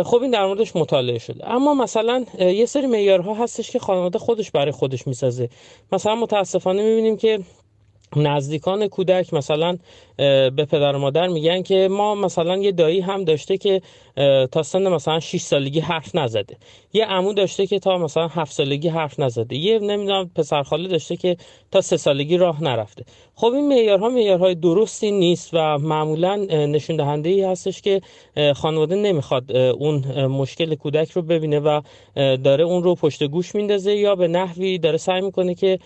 Speaker 3: خب این در موردش مطالعه شده. اما مثلا یه سری معیارها هستش که خانواده خودش برای خودش می‌سازه. مثلا متاسفانه می‌بینیم که نزدیکان کودک مثلا به پدر و مادر میگن که ما مثلا یه دایی هم داشته که تا سن مثلا 6 سالگی حرف نزده. یه عمو داشته که تا مثلا 7 سالگی حرف نزده. یه نمی‌دونم پسر خاله داشته که تا 3 سالگی راه نرفته. خب این معیارها معیارهای درستی نیست و معمولا نشون دهنده ای هستش که خانواده نمی‌خواد اون مشکل کودک رو ببینه و داره اون رو پشت گوش میندازه یا به نحوی داره سعی می‌کنه که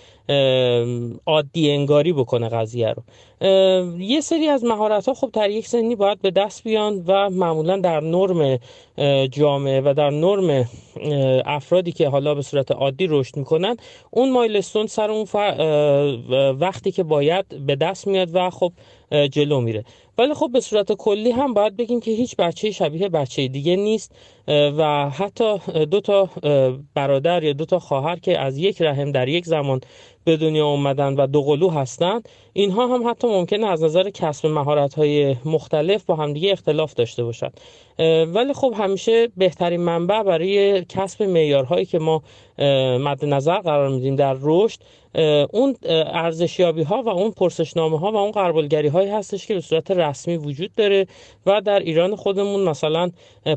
Speaker 3: عادی انگاری بکنه قضیه رو. یه سری از مهارت ها خب در یک سنی باید به دست بیان و معمولا در نرم جامعه و در نرم افرادی که حالا به صورت عادی رشد می‌کنن اون مایلستون سر اون وقتی که باید به دست میاد و خب جلو میره. ولی خب به صورت کلی هم باید بگیم که هیچ بچه شبیه بچه دیگه نیست. و حتی دو تا برادر یا دو تا خواهر که از یک رحم در یک زمان به دنیا اومدن و دو قلو هستند اینها هم حتی ممکنه از نظر کسب مهارت های مختلف با همدیگه اختلاف داشته باشند ولی خب همیشه بهترین منبع برای کسب معیارهایی که ما مد نظر قرار میدیم در رشد اون ارزشیابی ها و اون پرسشنامه ها و اون قربالگری هایی هستش که به صورت رسمی وجود داره و در ایران خودمون مثلا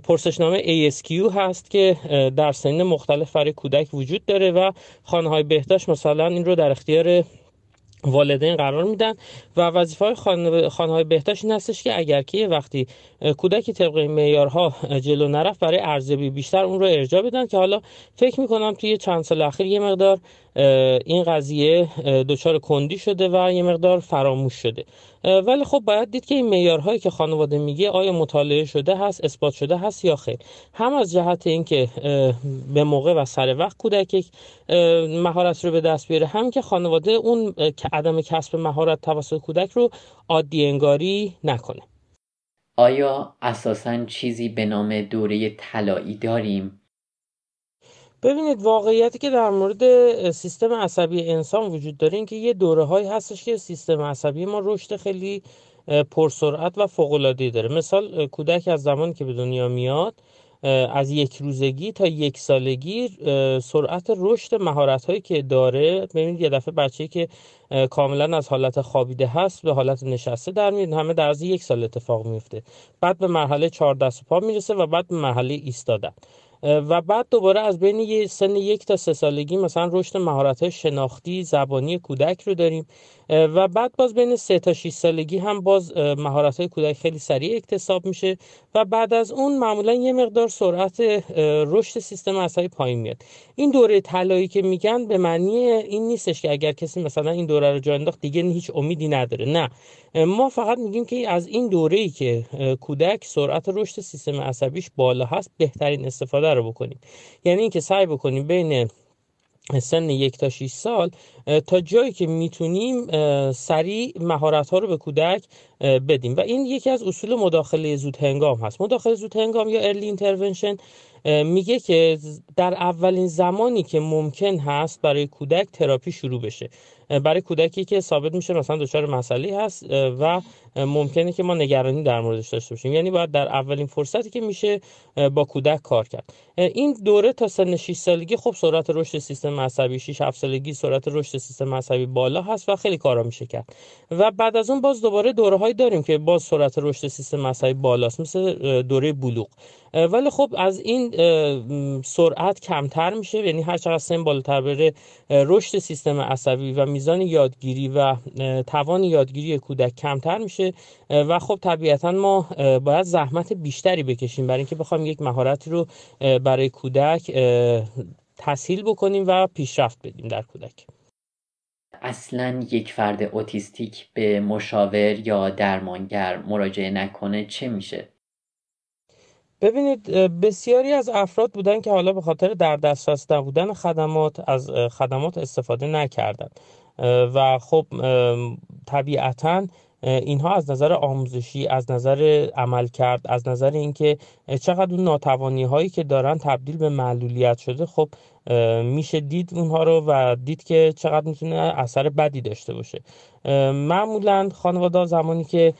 Speaker 3: پرسشنامه ASQ هست که در سن مختلف برای کودک وجود داره و خانه های بهداشت مثلا این رو در اختیار والدین قرار میدن و وظیفه های خانه های بهداشت این هستش که اگر که وقتی کودکی طبق معیارها جلو نرفت برای ارزیابی بیشتر اون رو ارجاع بدن که حالا فکر می‌کنم توی چند سال اخیر یه مقدار این قضیه دچار کندی شده و یه مقدار فراموش شده. ولی خب باید دید که این معیارهایی که خانواده میگه آیا مطالعه شده هست اثبات شده هست یا خیر. هم از جهت اینکه به موقع و سر وقت کودک مهارت رو به دست بیاره هم که خانواده اون عدم کسب مهارت توسط کودک رو عادی انگاری نکنه.
Speaker 2: آیا اساسا چیزی به نام دوره طلایی داریم؟
Speaker 3: ببینید واقعیتی که در مورد سیستم عصبی انسان وجود داره این که یه دوره هایی هستش که سیستم عصبی ما رشد خیلی پرسرعت و فوق‌العاده‌ای داره. مثال کودک از زمانی که به دنیا میاد از یک روزگی تا یک سالگی سرعت رشد مهارت هایی که داره ببینید یه دفعه بچه که کاملا از حالت خوابیده هست به حالت نشسته در میاد همه در از یک سال اتفاق میفته. بعد به مرحله چهار دست پا می‌رسه و بعد به مرحله ایستادن. و بعد دوباره از بین یه سن یک تا سه سالگی مثلا رشد مهارت شناختی زبانی کودک رو داریم. و بعد باز بین سه تا 6 سالگی هم باز مهارت های کودک خیلی سریع اکتساب میشه و بعد از اون معمولا یه مقدار سرعت رشد سیستم عصبی پایین میاد. این دوره طلایی که میگن به معنی این نیستش که اگر کسی مثلا این دوره رو جا انداخت دیگه هیچ امیدی نداره. نه. ما فقط میگیم که از این دوره ای که کودک سرعت رشد سیستم عصبیش بالا هست بهترین استفاده رو بکنیم. یعنی اینکه سعی بکنیم بین سن یک تا 6 سال تا جایی که می‌تونیم سریع مهارت ها رو به کودک بدیم. و این یکی از اصول مداخله زود هنگام هست. مداخله زود هنگام یا early intervention میگه که در اولین زمانی که ممکن هست برای کودک تراپی شروع بشه. برای کودکی که ثابت میشه مثلا دچار مسئله هست و ممکنه که ما نگرانی در موردش داشته باشیم. یعنی باید در اولین فرصتی که میشه با کودک کار کرد. این دوره تا سن 6 سالگی خب سرعت رشد سیستم عصبی 6 7 سالگی سرعت رشد سیستم عصبی بالا هست و خیلی کارا میشه کرد. و بعد از اون باز دوباره دوره هایی داریم که باز سرعت رشد سیستم عصبی بالاست مثل دوره بلوغ. ولی خب از این سرعت کمتر میشه. یعنی هر چقدر سن بالاتر بره رشد سیستم عصبی و میزان یادگیری و توان یادگیری کودک کمتر میشه. و خب طبیعتا ما باید زحمت بیشتری بکشیم برای اینکه بخوایم یک مهارتی رو برای کودک تسهیل بکنیم و پیشرفت بدیم در کودک.
Speaker 2: اصلا یک فرد اوتیستیک به مشاور یا درمانگر مراجعه نکنه چه میشه؟
Speaker 3: ببینید بسیاری از افراد بودن که حالا به خاطر در دسترس نبودن خدمات از خدمات استفاده نکردند و خب طبیعتا اینها از نظر آموزشی از نظر عمل کرد از نظر اینکه چقدر اون ناتوانی هایی که دارن تبدیل به معلولیت شده خب میشه دید اونها رو و دید که چقدر می‌تونه اثر بدی داشته باشه. معمولا خانواده زمانی که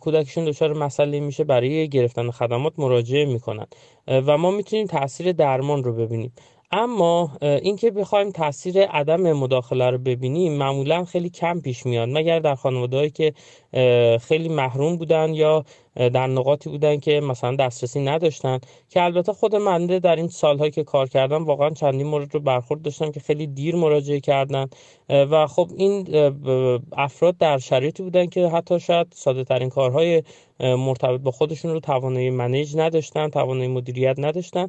Speaker 3: کودکشون دچار مسئله میشه برای گرفتن خدمات مراجعه می‌کنن. و ما می‌تونیم تاثیر درمان رو ببینیم. اما اینکه بخوایم تاثیر عدم مداخله رو ببینیم معمولا خیلی کم پیش میاد. مگر در خانواده که خیلی محروم بودن یا در نقاطی بودن که مثلا دسترسی نداشتن که البته خود منده در این سالهایی که کار کردم واقعا چندین مورد رو برخورد داشتم که خیلی دیر مراجعه کردن. و خب این افراد در شرایطی بودن که حتی شاید ساده ترین کارهای مرتبط با خودشون رو توانایی منیج نداشتن توانایی مدیریت نداشتن.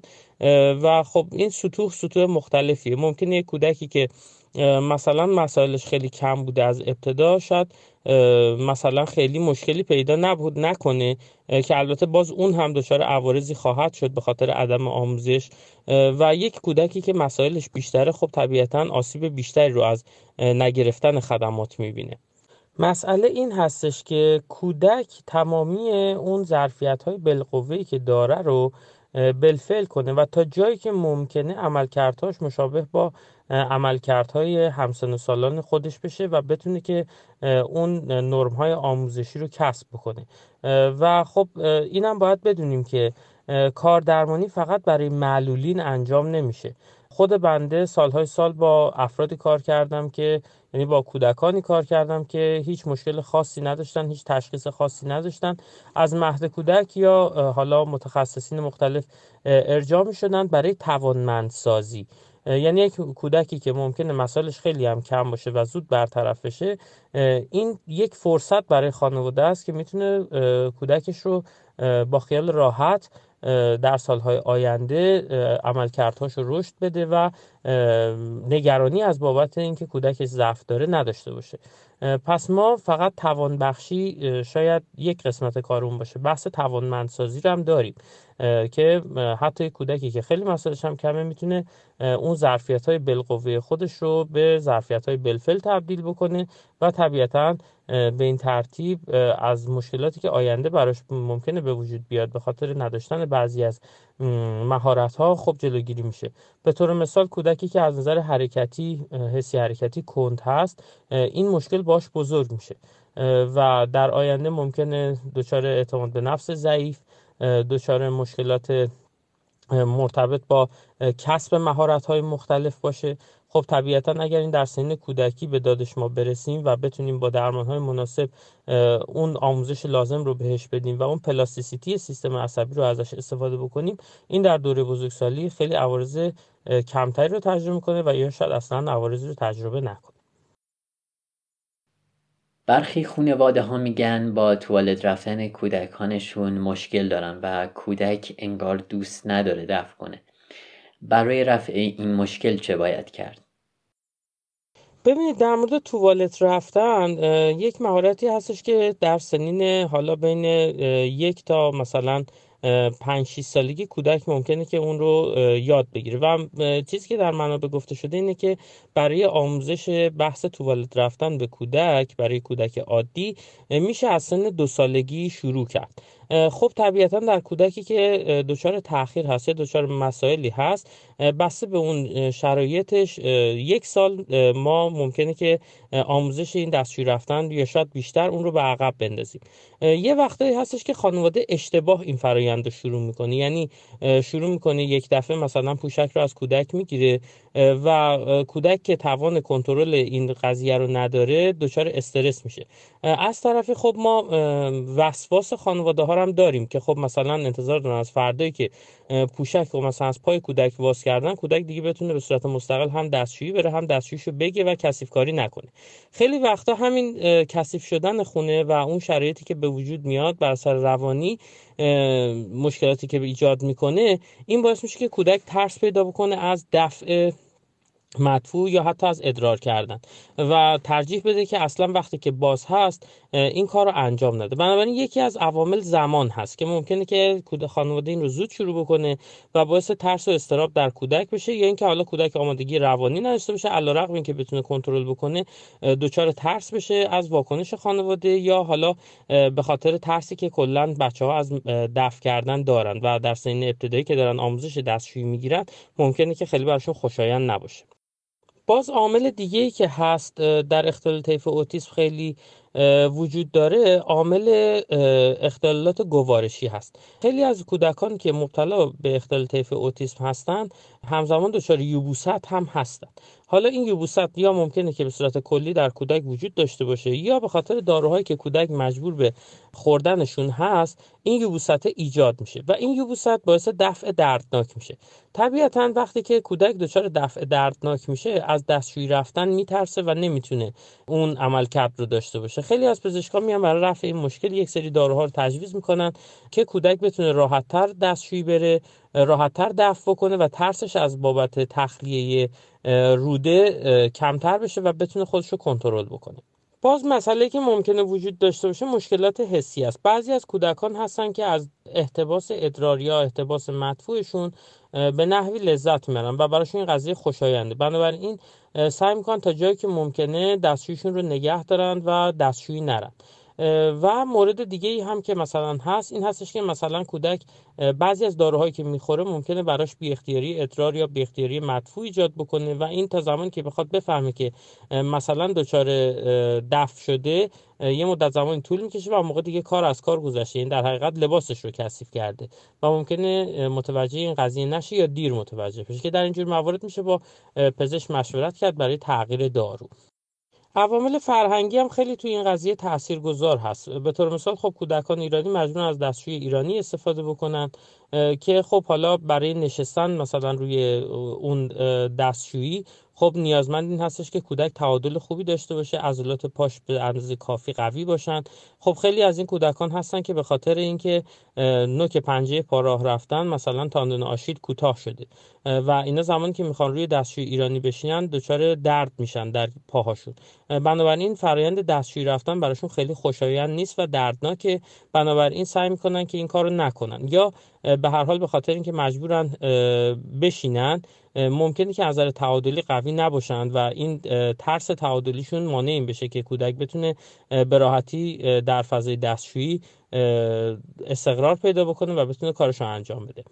Speaker 3: و خب این سطوح سطوح مختلفیه. ممکنه یک کودکی که مثلا مسائلش خیلی کم بوده از ابتدا شاید مثلا خیلی مشکلی پیدا نبود نکنه. که البته باز اون هم دچار عوارضی خواهد شد به خاطر عدم آموزش. و یک کودکی که مسائلش بیشتره خب طبیعتا آسیب بیشتری رو از نگرفتن خدمات می‌بینه. مسئله این هستش که کودک تمامی اون ظرفیت های بالقوه‌ای که داره رو بلفل کنه و تا جایی که ممکنه عملکردهاش مشابه با عملکردهای همسن و سالان خودش بشه و بتونه که اون نرم های آموزشی رو کسب بکنه. و خب اینم باید بدونیم که کار درمانی فقط برای معلولین انجام نمیشه. خود بنده سالهای سال با افرادی کار کردم که یعنی با کودکانی کار کردم که هیچ مشکل خاصی نداشتن هیچ تشخیص خاصی نداشتن. از مهد کودک یا حالا متخصصین مختلف ارجاع می شدن برای توانمندسازی. یعنی یک کودکی که ممکنه مسائلش خیلی هم کم باشه و زود برطرف بشه این یک فرصت برای خانواده است که می‌تونه کودکش رو با خیال راحت در سالهای آینده عملکردهاش رو رشد بده و نگرانی از بابت اینکه کودک ضعف داره نداشته باشه. پس ما فقط توانبخشی شاید یک قسمت کارون باشه بحث توانمندسازی رو هم داریم. که حتی کودکی که خیلی مسائلش هم کمه می‌تونه اون ظرفیت های بالقوه خودش رو به ظرفیت های بلفل تبدیل بکنه و طبیعتا به این ترتیب از مشکلاتی که آینده براش ممکنه به وجود بیاد به خاطر نداشتن بعضی از مهارت ها خب جلوگیری میشه. به طور مثال کودکی که از نظر حرکتی حسی حرکتی کند هست این مشکل باش بزرگ میشه. و در آینده ممکنه دچار اعتماد به نفس ضعیف دچار مشکلات مرتبط با کسب مهارت های مختلف باشه. خب طبیعتا اگر این در سن کودکی به دادش ما برسیم و بتونیم با درمان های مناسب اون آموزش لازم رو بهش بدیم و اون پلاستیسیتی سیستم عصبی رو ازش استفاده بکنیم این در دوره بزرگسالی خیلی عوارض کمتری رو تجربه می‌کنه و یا شاید اصلا عوارضی رو تجربه نکنه.
Speaker 2: برخی خانواده ها میگن با توالت رفتن کودکانشون مشکل دارن و کودک انگار دوست نداره دفع کنه. برای رفع این مشکل چه باید کرد؟
Speaker 3: ببینید در مورد توالت رفتن یک مهارتی هستش که در سنین حالا بین یک تا مثلا پنج 6 سالگی کودک ممکنه که اون رو یاد بگیره. و چیزی که در منابع گفته شده اینه که برای آموزش بحث توالت رفتن به کودک برای کودک عادی میشه از سن دو سالگی شروع کرد. خب طبیعتا در کودکی که دچار تاخیر هست یا دچار مسائلی هست بسته به اون شرایطش یک سال ما ممکنه که آموزش این دستشوی رفتن یا شاید بیشتر اون رو به عقب بندازیم. یه وقتایی هستش که خانواده اشتباه این فرایند رو شروع می‌کنه. یعنی شروع می‌کنه یک دفعه مثلا پوشک رو از کودک می‌گیره و کودک که توان کنترل این قضیه رو نداره دچار استرس میشه. از طرف خب ما وسواس خانواده ها هم داریم که خب مثلا انتظار دارن از فردایی که پوشک و مثلا از پای کودک واس کردن کودک دیگه بتونه به صورت مستقل هم دستشویی بره هم دستشویشو بگه و کثیف کاری نکنه. خیلی وقتا همین کثیف شدن خونه و اون شرایطی که به وجود میاد بر سر روانی مشکلاتی که ایجاد می‌کنه این باعث میشه که کودک ترس پیدا بکنه از دفع مدفوع یا حتی از ادرار کردن و ترجیح بده که اصلا وقتی که باز هست این کار رو انجام نده. بنابراین یکی از عوامل زمان هست که ممکنه که کودک خانواده این رو زود شروع بکنه و باعث ترس و استراب در کودک بشه یا اینکه حالا کودک آمادگی روانی نداشته باشه علیرغم اینکه بتونه کنترل بکنه دچار ترس بشه از واکنش خانواده یا حالا به خاطر ترسی که کلا بچه ها از دفع کردن دارن و در سن ابتدایی که دارن آموزش دستشویی می‌گیرن ممکنه که خیلی براشون خوشایند نباشه. باز عامل دیگه ای که هست در اختلال طیف اوتیسم خیلی وجود داره عامل اختلالات گوارشی هست. خیلی از کودکان که مبتلا به اختلال طیف اوتیسم هستند همزمان دچار یوبوست هم هستند. حالا این یوبوست یا ممکنه که به صورت کلی در کودک وجود داشته باشه یا به خاطر داروهایی که کودک مجبور به خوردنشون هست این یوبوست ایجاد میشه و این یوبوست باعث دفع دردناک میشه. طبیعتا وقتی که کودک دچار دفع دردناک میشه از دستشویی رفتن میترسه و نمی‌تونه اون عملکرد رو داشته باشه. خیلی از پزشکان میان برای رفع این مشکل یک سری داروها رو تجویز می‌کنن که کودک بتونه راحتتر دستشویی بره راحتتر دفع بکنه و ترسش از بابت تخلیه روده کمتر بشه و بتونه خودش رو کنترل بکنه. باز مسئله که ممکنه وجود داشته باشه مشکلات حسی است. بعضی از کودکان هستن که از احتباس ادرار یا احتباس مدفوعشون به نحوی لذت می‌برن و براشون این قضیه خوشاینده. بنابراین سعی می‌کنن تا جایی که ممکنه دستشویشون رو نگه دارن و دستشویی نرن. و مورد دیگه ای هم که مثلا هست این هستش که مثلا کودک بعضی از داروهایی که می‌خوره ممکنه براش بی اختیاری ادرار یا بی اختیاری مدفوع ایجاد بکنه و این تا زمانی که بخواد بفهمه که مثلا دچار دفع شده یه مدت زمان طول می‌کشه و موقع دیگه کار از کار گذشته. این در حقیقت لباسش رو کثیف کرده و ممکنه متوجه این قضیه نشه یا دیر متوجه بشه که در اینجور موارد میشه با پزشک مشورت کرد برای تغییر دارو. عوامل فرهنگی هم خیلی توی این قضیه تاثیرگذار هست. به طور مثال خب کودکان ایرانی مجبور از دستشوی ایرانی استفاده بکنن که خب حالا برای نشستن مثلا روی اون دستشویی خب نیازمند این هستش که کودک تعادل خوبی داشته باشه عضلات پاش به اندازه کافی قوی باشن. خب خیلی از این کودکان هستن که به خاطر اینکه نوک پنجه پا راه رفتن مثلا تاندون آشیل کوتاه شده. و اینا زمانی که می‌خوان روی دستشوی ایرانی بشینن دچار درد میشن در پاهاشون. بنابراین فرایند دستشویی رفتن براشون خیلی خوشایند نیست و دردناکه. بنابراین سعی می‌کنن که این کارو نکنن. یا به هر حال به خاطر اینکه مجبورن بشینن ممکنه که از نظر تعادلی قوی نباشند و این ترس تعادلیشون مانع این بشه که کودک بتونه به راحتی در فضای دستشویی استقرار پیدا بکنه و بتونه کارش رو انجام بده.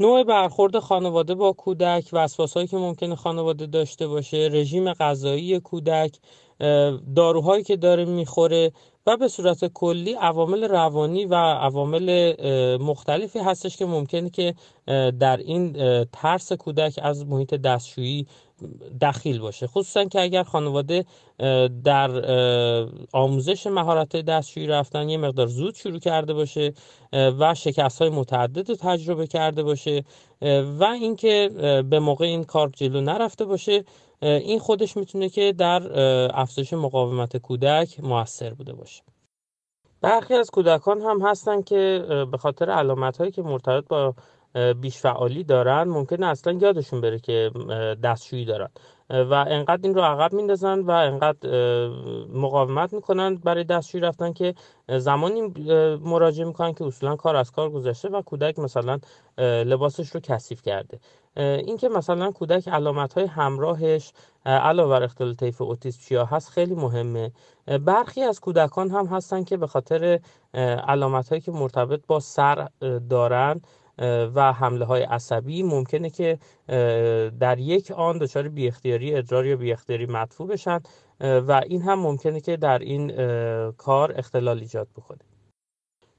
Speaker 3: نوع برخورد خانواده با کودک وسواسهایی که ممکنه خانواده داشته باشه رژیم غذایی کودک داروهایی که داره می‌خوره و به صورت کلی عوامل روانی و عوامل مختلفی هستش که ممکنه که در این ترس کودک از محیط دستشویی دخیل باشه. خصوصا که اگر خانواده در آموزش مهارت دستشویی رفتن یه مقدار زود شروع کرده باشه و شکست های متعدد رو تجربه کرده باشه و اینکه به موقع این کار جلو نرفته باشه این خودش می‌تونه که در افزایش مقاومت کودک موثر بوده باشه. برخی از کودکان هم هستن که به خاطر علامت هایی که مرتبط با بیش فعالی دارن ممکنه اصلا یادشون بره که دستشویی دارن. و انقدر این رو عقب میندازن و انقدر مقاومت می‌کنن برای دستشویی رفتن که زمانی مراجعه می‌کنن که اصولا کار از کار گذشته و کودک مثلا لباسش رو کثیف کرده. اینکه مثلا کودک علامت های همراهش علاوه بر اختلال طیف اوتیسم چیا هست خیلی مهمه. برخی از کودکان هم هستن که به خاطر علامت هایی که مرتبط با سر دارن و حمله های عصبی. ممکنه که در یک آن دچار بی اختیاری ادرار یا بی اختیاری مدفوع بشن و این هم ممکنه که در این کار اختلال ایجاد بکنه.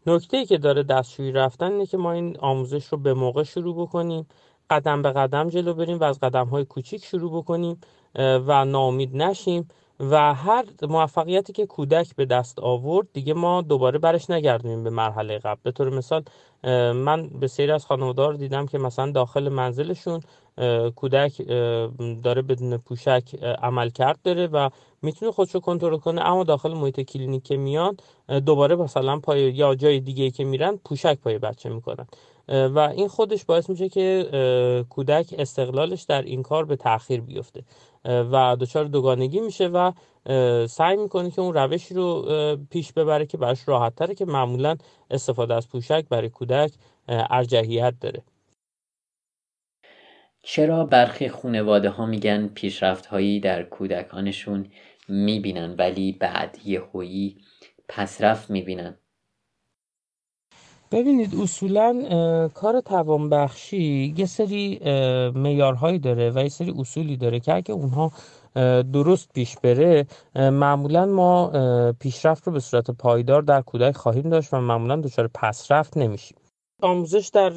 Speaker 3: نکته ای که داره دستشویی رفتن اینه که ما این آموزش رو به موقع شروع بکنیم قدم به قدم جلو بریم و از قدم های کوچیک شروع بکنیم و ناامید نشیم. و هر موفقیتی که کودک به دست آورد دیگه ما دوباره برش نگردیم به مرحله قبل. به طور مثال من به سری از خانوادار دیدم که مثلا داخل منزلشون کودک داره بدون پوشک عمل کرد داره و می‌تونه خودشو کنترل کنه اما داخل محیط کلینیک که میاد دوباره مثلا پای یا جای دیگه که میرن پوشک پای بچه می‌کنن و این خودش باعث میشه که کودک استقلالش در این کار به تاخیر بیفته. و دچار دوگانگی میشه و سعی می‌کنه که اون روشی رو پیش ببره که براش راحت تره که معمولا استفاده از پوشک برای کودک ارجحیت داره.
Speaker 2: چرا برخی خونواده ها میگن پیشرفت هایی در کودکانشون می‌بینن ولی بعد یهویی پسرفت می‌بینن؟
Speaker 3: ببینید اصولا کار توانبخشی یه سری میارهایی داره و یه سری اصولی داره که اگه اونها درست پیش بره معمولا ما پیشرفت رو به صورت پایدار در کودک خواهیم داشت و معمولا دچار پسرفت نمیشیم. آموزش در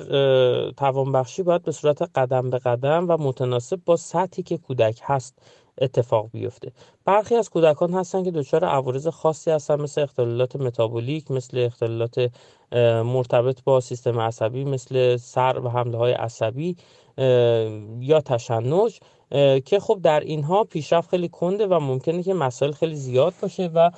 Speaker 3: توانبخشی باید به صورت قدم به قدم و متناسب با سطحی که کودک هست اتفاق بیفته. برخی از کودکان هستن که دچار عوارض خاصی هستن مثل اختلالات متابولیک مثل اختلالات مرتبط با سیستم عصبی مثل سر و حمله های عصبی یا تشنج که خب در اینها پیشرفت خیلی کنده و ممکنه که مسائل خیلی زیاد باشه و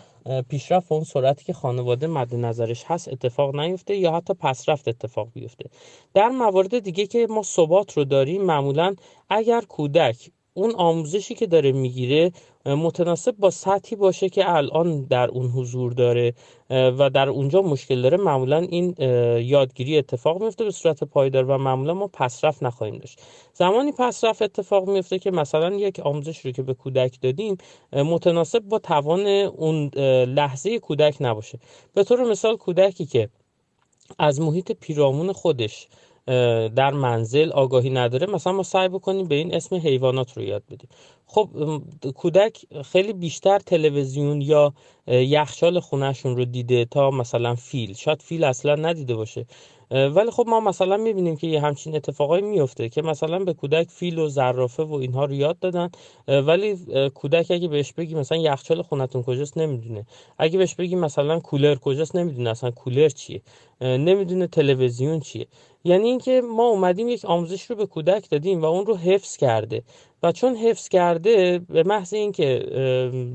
Speaker 3: پیشرفت اون سرعتی که خانواده مد نظرش هست اتفاق نیفته یا حتی پسرفت اتفاق بیفته. در موارد دیگه که ما ثبات رو داریم معمولا اگر کودک اون آموزشی که داره می‌گیره متناسب با سطحی باشه که الان در اون حضور داره و در اونجا مشکل داره. معمولا این یادگیری اتفاق میفته به صورت پایدار و معمولا ما پسرفت نخواهیم داشت. زمانی پسرفت اتفاق میفته که مثلا یک آموزش رو که به کودک دادیم متناسب با توان اون لحظه کودک نباشه. به طور مثال کودکی که از محیط پیرامون خودش در منزل آگاهی نداره مثلا ما سعی بکنیم به این اسم حیوانات رو یاد بدیم. خب کودک خیلی بیشتر تلویزیون یا یخچال خونهشون رو دیده تا مثلا فیل. شاید فیل اصلا ندیده باشه. ولی خب ما مثلا می‌بینیم که یه همچین اتفاقایی میفته که مثلا به کودک فیل و زرافه و اینها رو یاد دادن ولی کودک اگه بهش بگی مثلا یخچال خونتون کجاست نمی‌دونه. اگه بهش بگی مثلا کولر کجاست نمی‌دونه اصلا کولر چیه نمی‌دونه تلویزیون چیه. یعنی اینکه ما اومدیم یک آموزش رو به کودک دادیم و اون رو حفظ کرده. و چون حفظ کرده به محض اینکه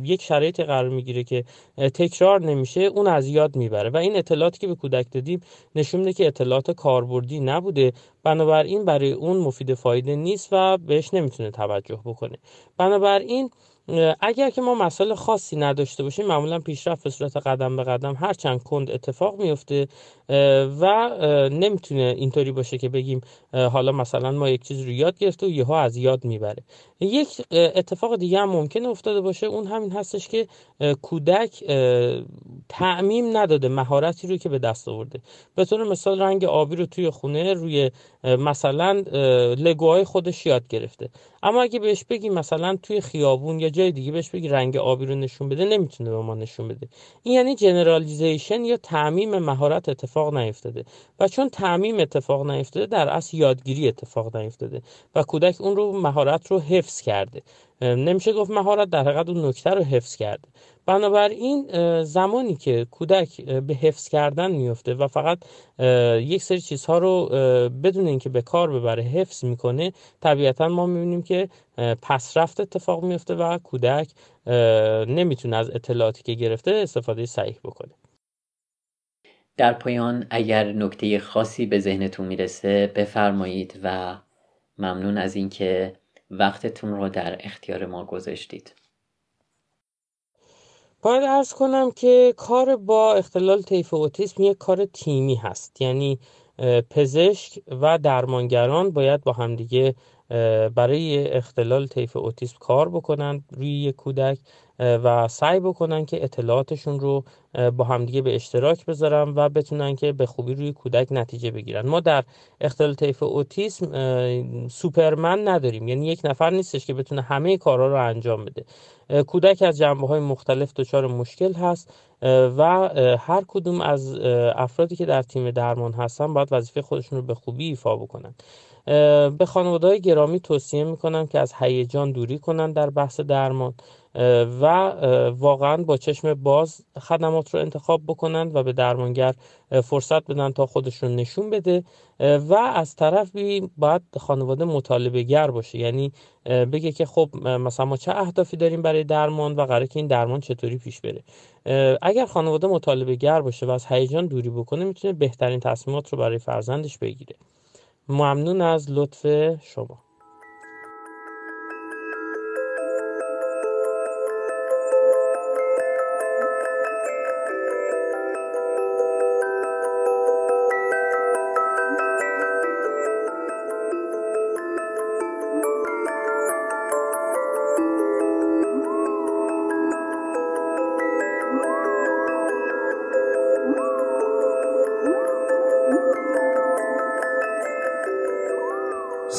Speaker 3: یک شرایطی قرار می‌گیره که تکرار نمیشه اون از یاد می‌بره. و این اطلاعاتی که به کودک دادیم نشون میده که اطلاعات کاربردی نبوده. بنابراین برای اون مفید فایده نیست و بهش نمی‌تونه توجه بکنه. بنابراین اگر که ما مسائل خاصی نداشته باشیم معمولا پیشرفت به صورت قدم به قدم هر چند کند اتفاق میفته و نمی‌تونه اینطوری باشه که بگیم حالا مثلا ما یک چیز رو یاد گرفته و یهو از یاد می‌بره. یک اتفاق دیگه هم ممکنه افتاده باشه اون همین هستش که کودک تعمیم نداده مهارتی رو که به دست آورده. به طور مثال رنگ آبی رو توی خونه روی مثلا لگوهای خودش یاد گرفته. اما اگه بهش بگی مثلا توی خیابون یا جای دیگه بهش بگی رنگ آبی رو نشون بده نمی‌تونه به ما نشون بده. این یعنی جنرالیزیشن یا تعمیم مهارت اتفاق نیفتاده. و چون تعمیم اتفاق نیفتاده در اصل یادگیری اتفاق نیفتاده و کودک اون رو مهارت رو حفظ کرده. نمیشه گفت مهارت در حقیقت اون نکته رو حفظ کرده. بنابراین زمانی که کودک به حفظ کردن میفته و فقط یک سری چیزها رو بدون اینکه به کار ببره حفظ می‌کنه طبیعتا ما می‌بینیم که پسرفت اتفاق میفته و کودک نمی‌تونه از اطلاعاتی که گرفته استفاده صحیح بکنه.
Speaker 2: در پایان اگر نکته خاصی به ذهنتون می‌رسه بفرمایید و ممنون از اینکه وقتتون رو در اختیار ما گذاشتید.
Speaker 3: باید ارز کنم که کار با اختلال طیف اوتیسم یک کار تیمی هست. یعنی پزشک و درمانگران باید با همدیگه برای اختلال طیف اوتیسم کار بکنن روی یک کودک. و سعی بکنن که اطلاعاتشون رو با همدیگه به اشتراک بذارن و بتونن که به خوبی روی کودک نتیجه بگیرن. ما در اختلال طیف اوتیسم سوپرمن نداریم. یعنی یک نفر نیستش که بتونه همه کارها رو انجام بده. کودک از جنبه های مختلف دچار مشکل هست و هر کدوم از افرادی که در تیم درمان هستن باید وظیفه خودشون رو به خوبی ایفا بکنن. به خانواده های گرامی توصیه می‌کنم که از هیجان دوری کنن در بحث درمان. و واقعا با چشم باز خدمات رو انتخاب بکنن و به درمانگر فرصت بدن تا خودشون نشون بده. و از طرفی باید خانواده مطالبه گر باشه. یعنی بگه که خب مثلا ما چه اهدافی داریم برای درمان و قراره که این درمان چطوری پیش بره. اگر خانواده مطالبه گر باشه و از هیجان دوری بکنه می‌تونه بهترین تصمیمات رو برای فرزندش بگیره. ممنون از لطف شما.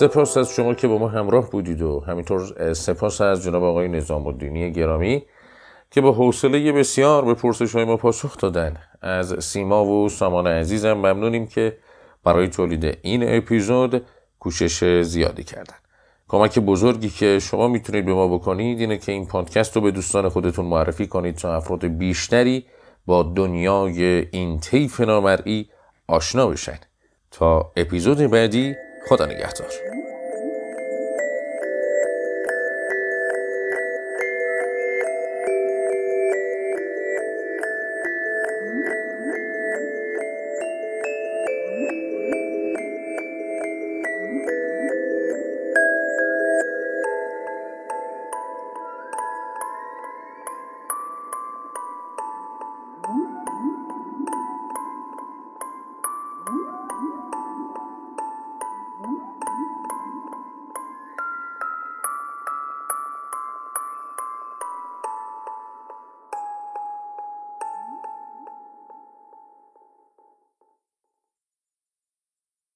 Speaker 1: سپاس از شما که با ما همراه بودید و همینطور سپاس از جناب آقای نظام الدینی گرامی که با حوصله بسیار به پرسش های ما پاسخ دادن. از سیما و سامان عزیزم ممنونیم که برای تولید این اپیزود کوشش زیادی کردن. کمک بزرگی که شما می‌تونید به ما بکنید اینه که این پادکست رو به دوستان خودتون معرفی کنید تا افراد بیشتری با دنیای این طیف نامرئی آشنا بشن. تا اپیزود بعدی خدا نگهدار.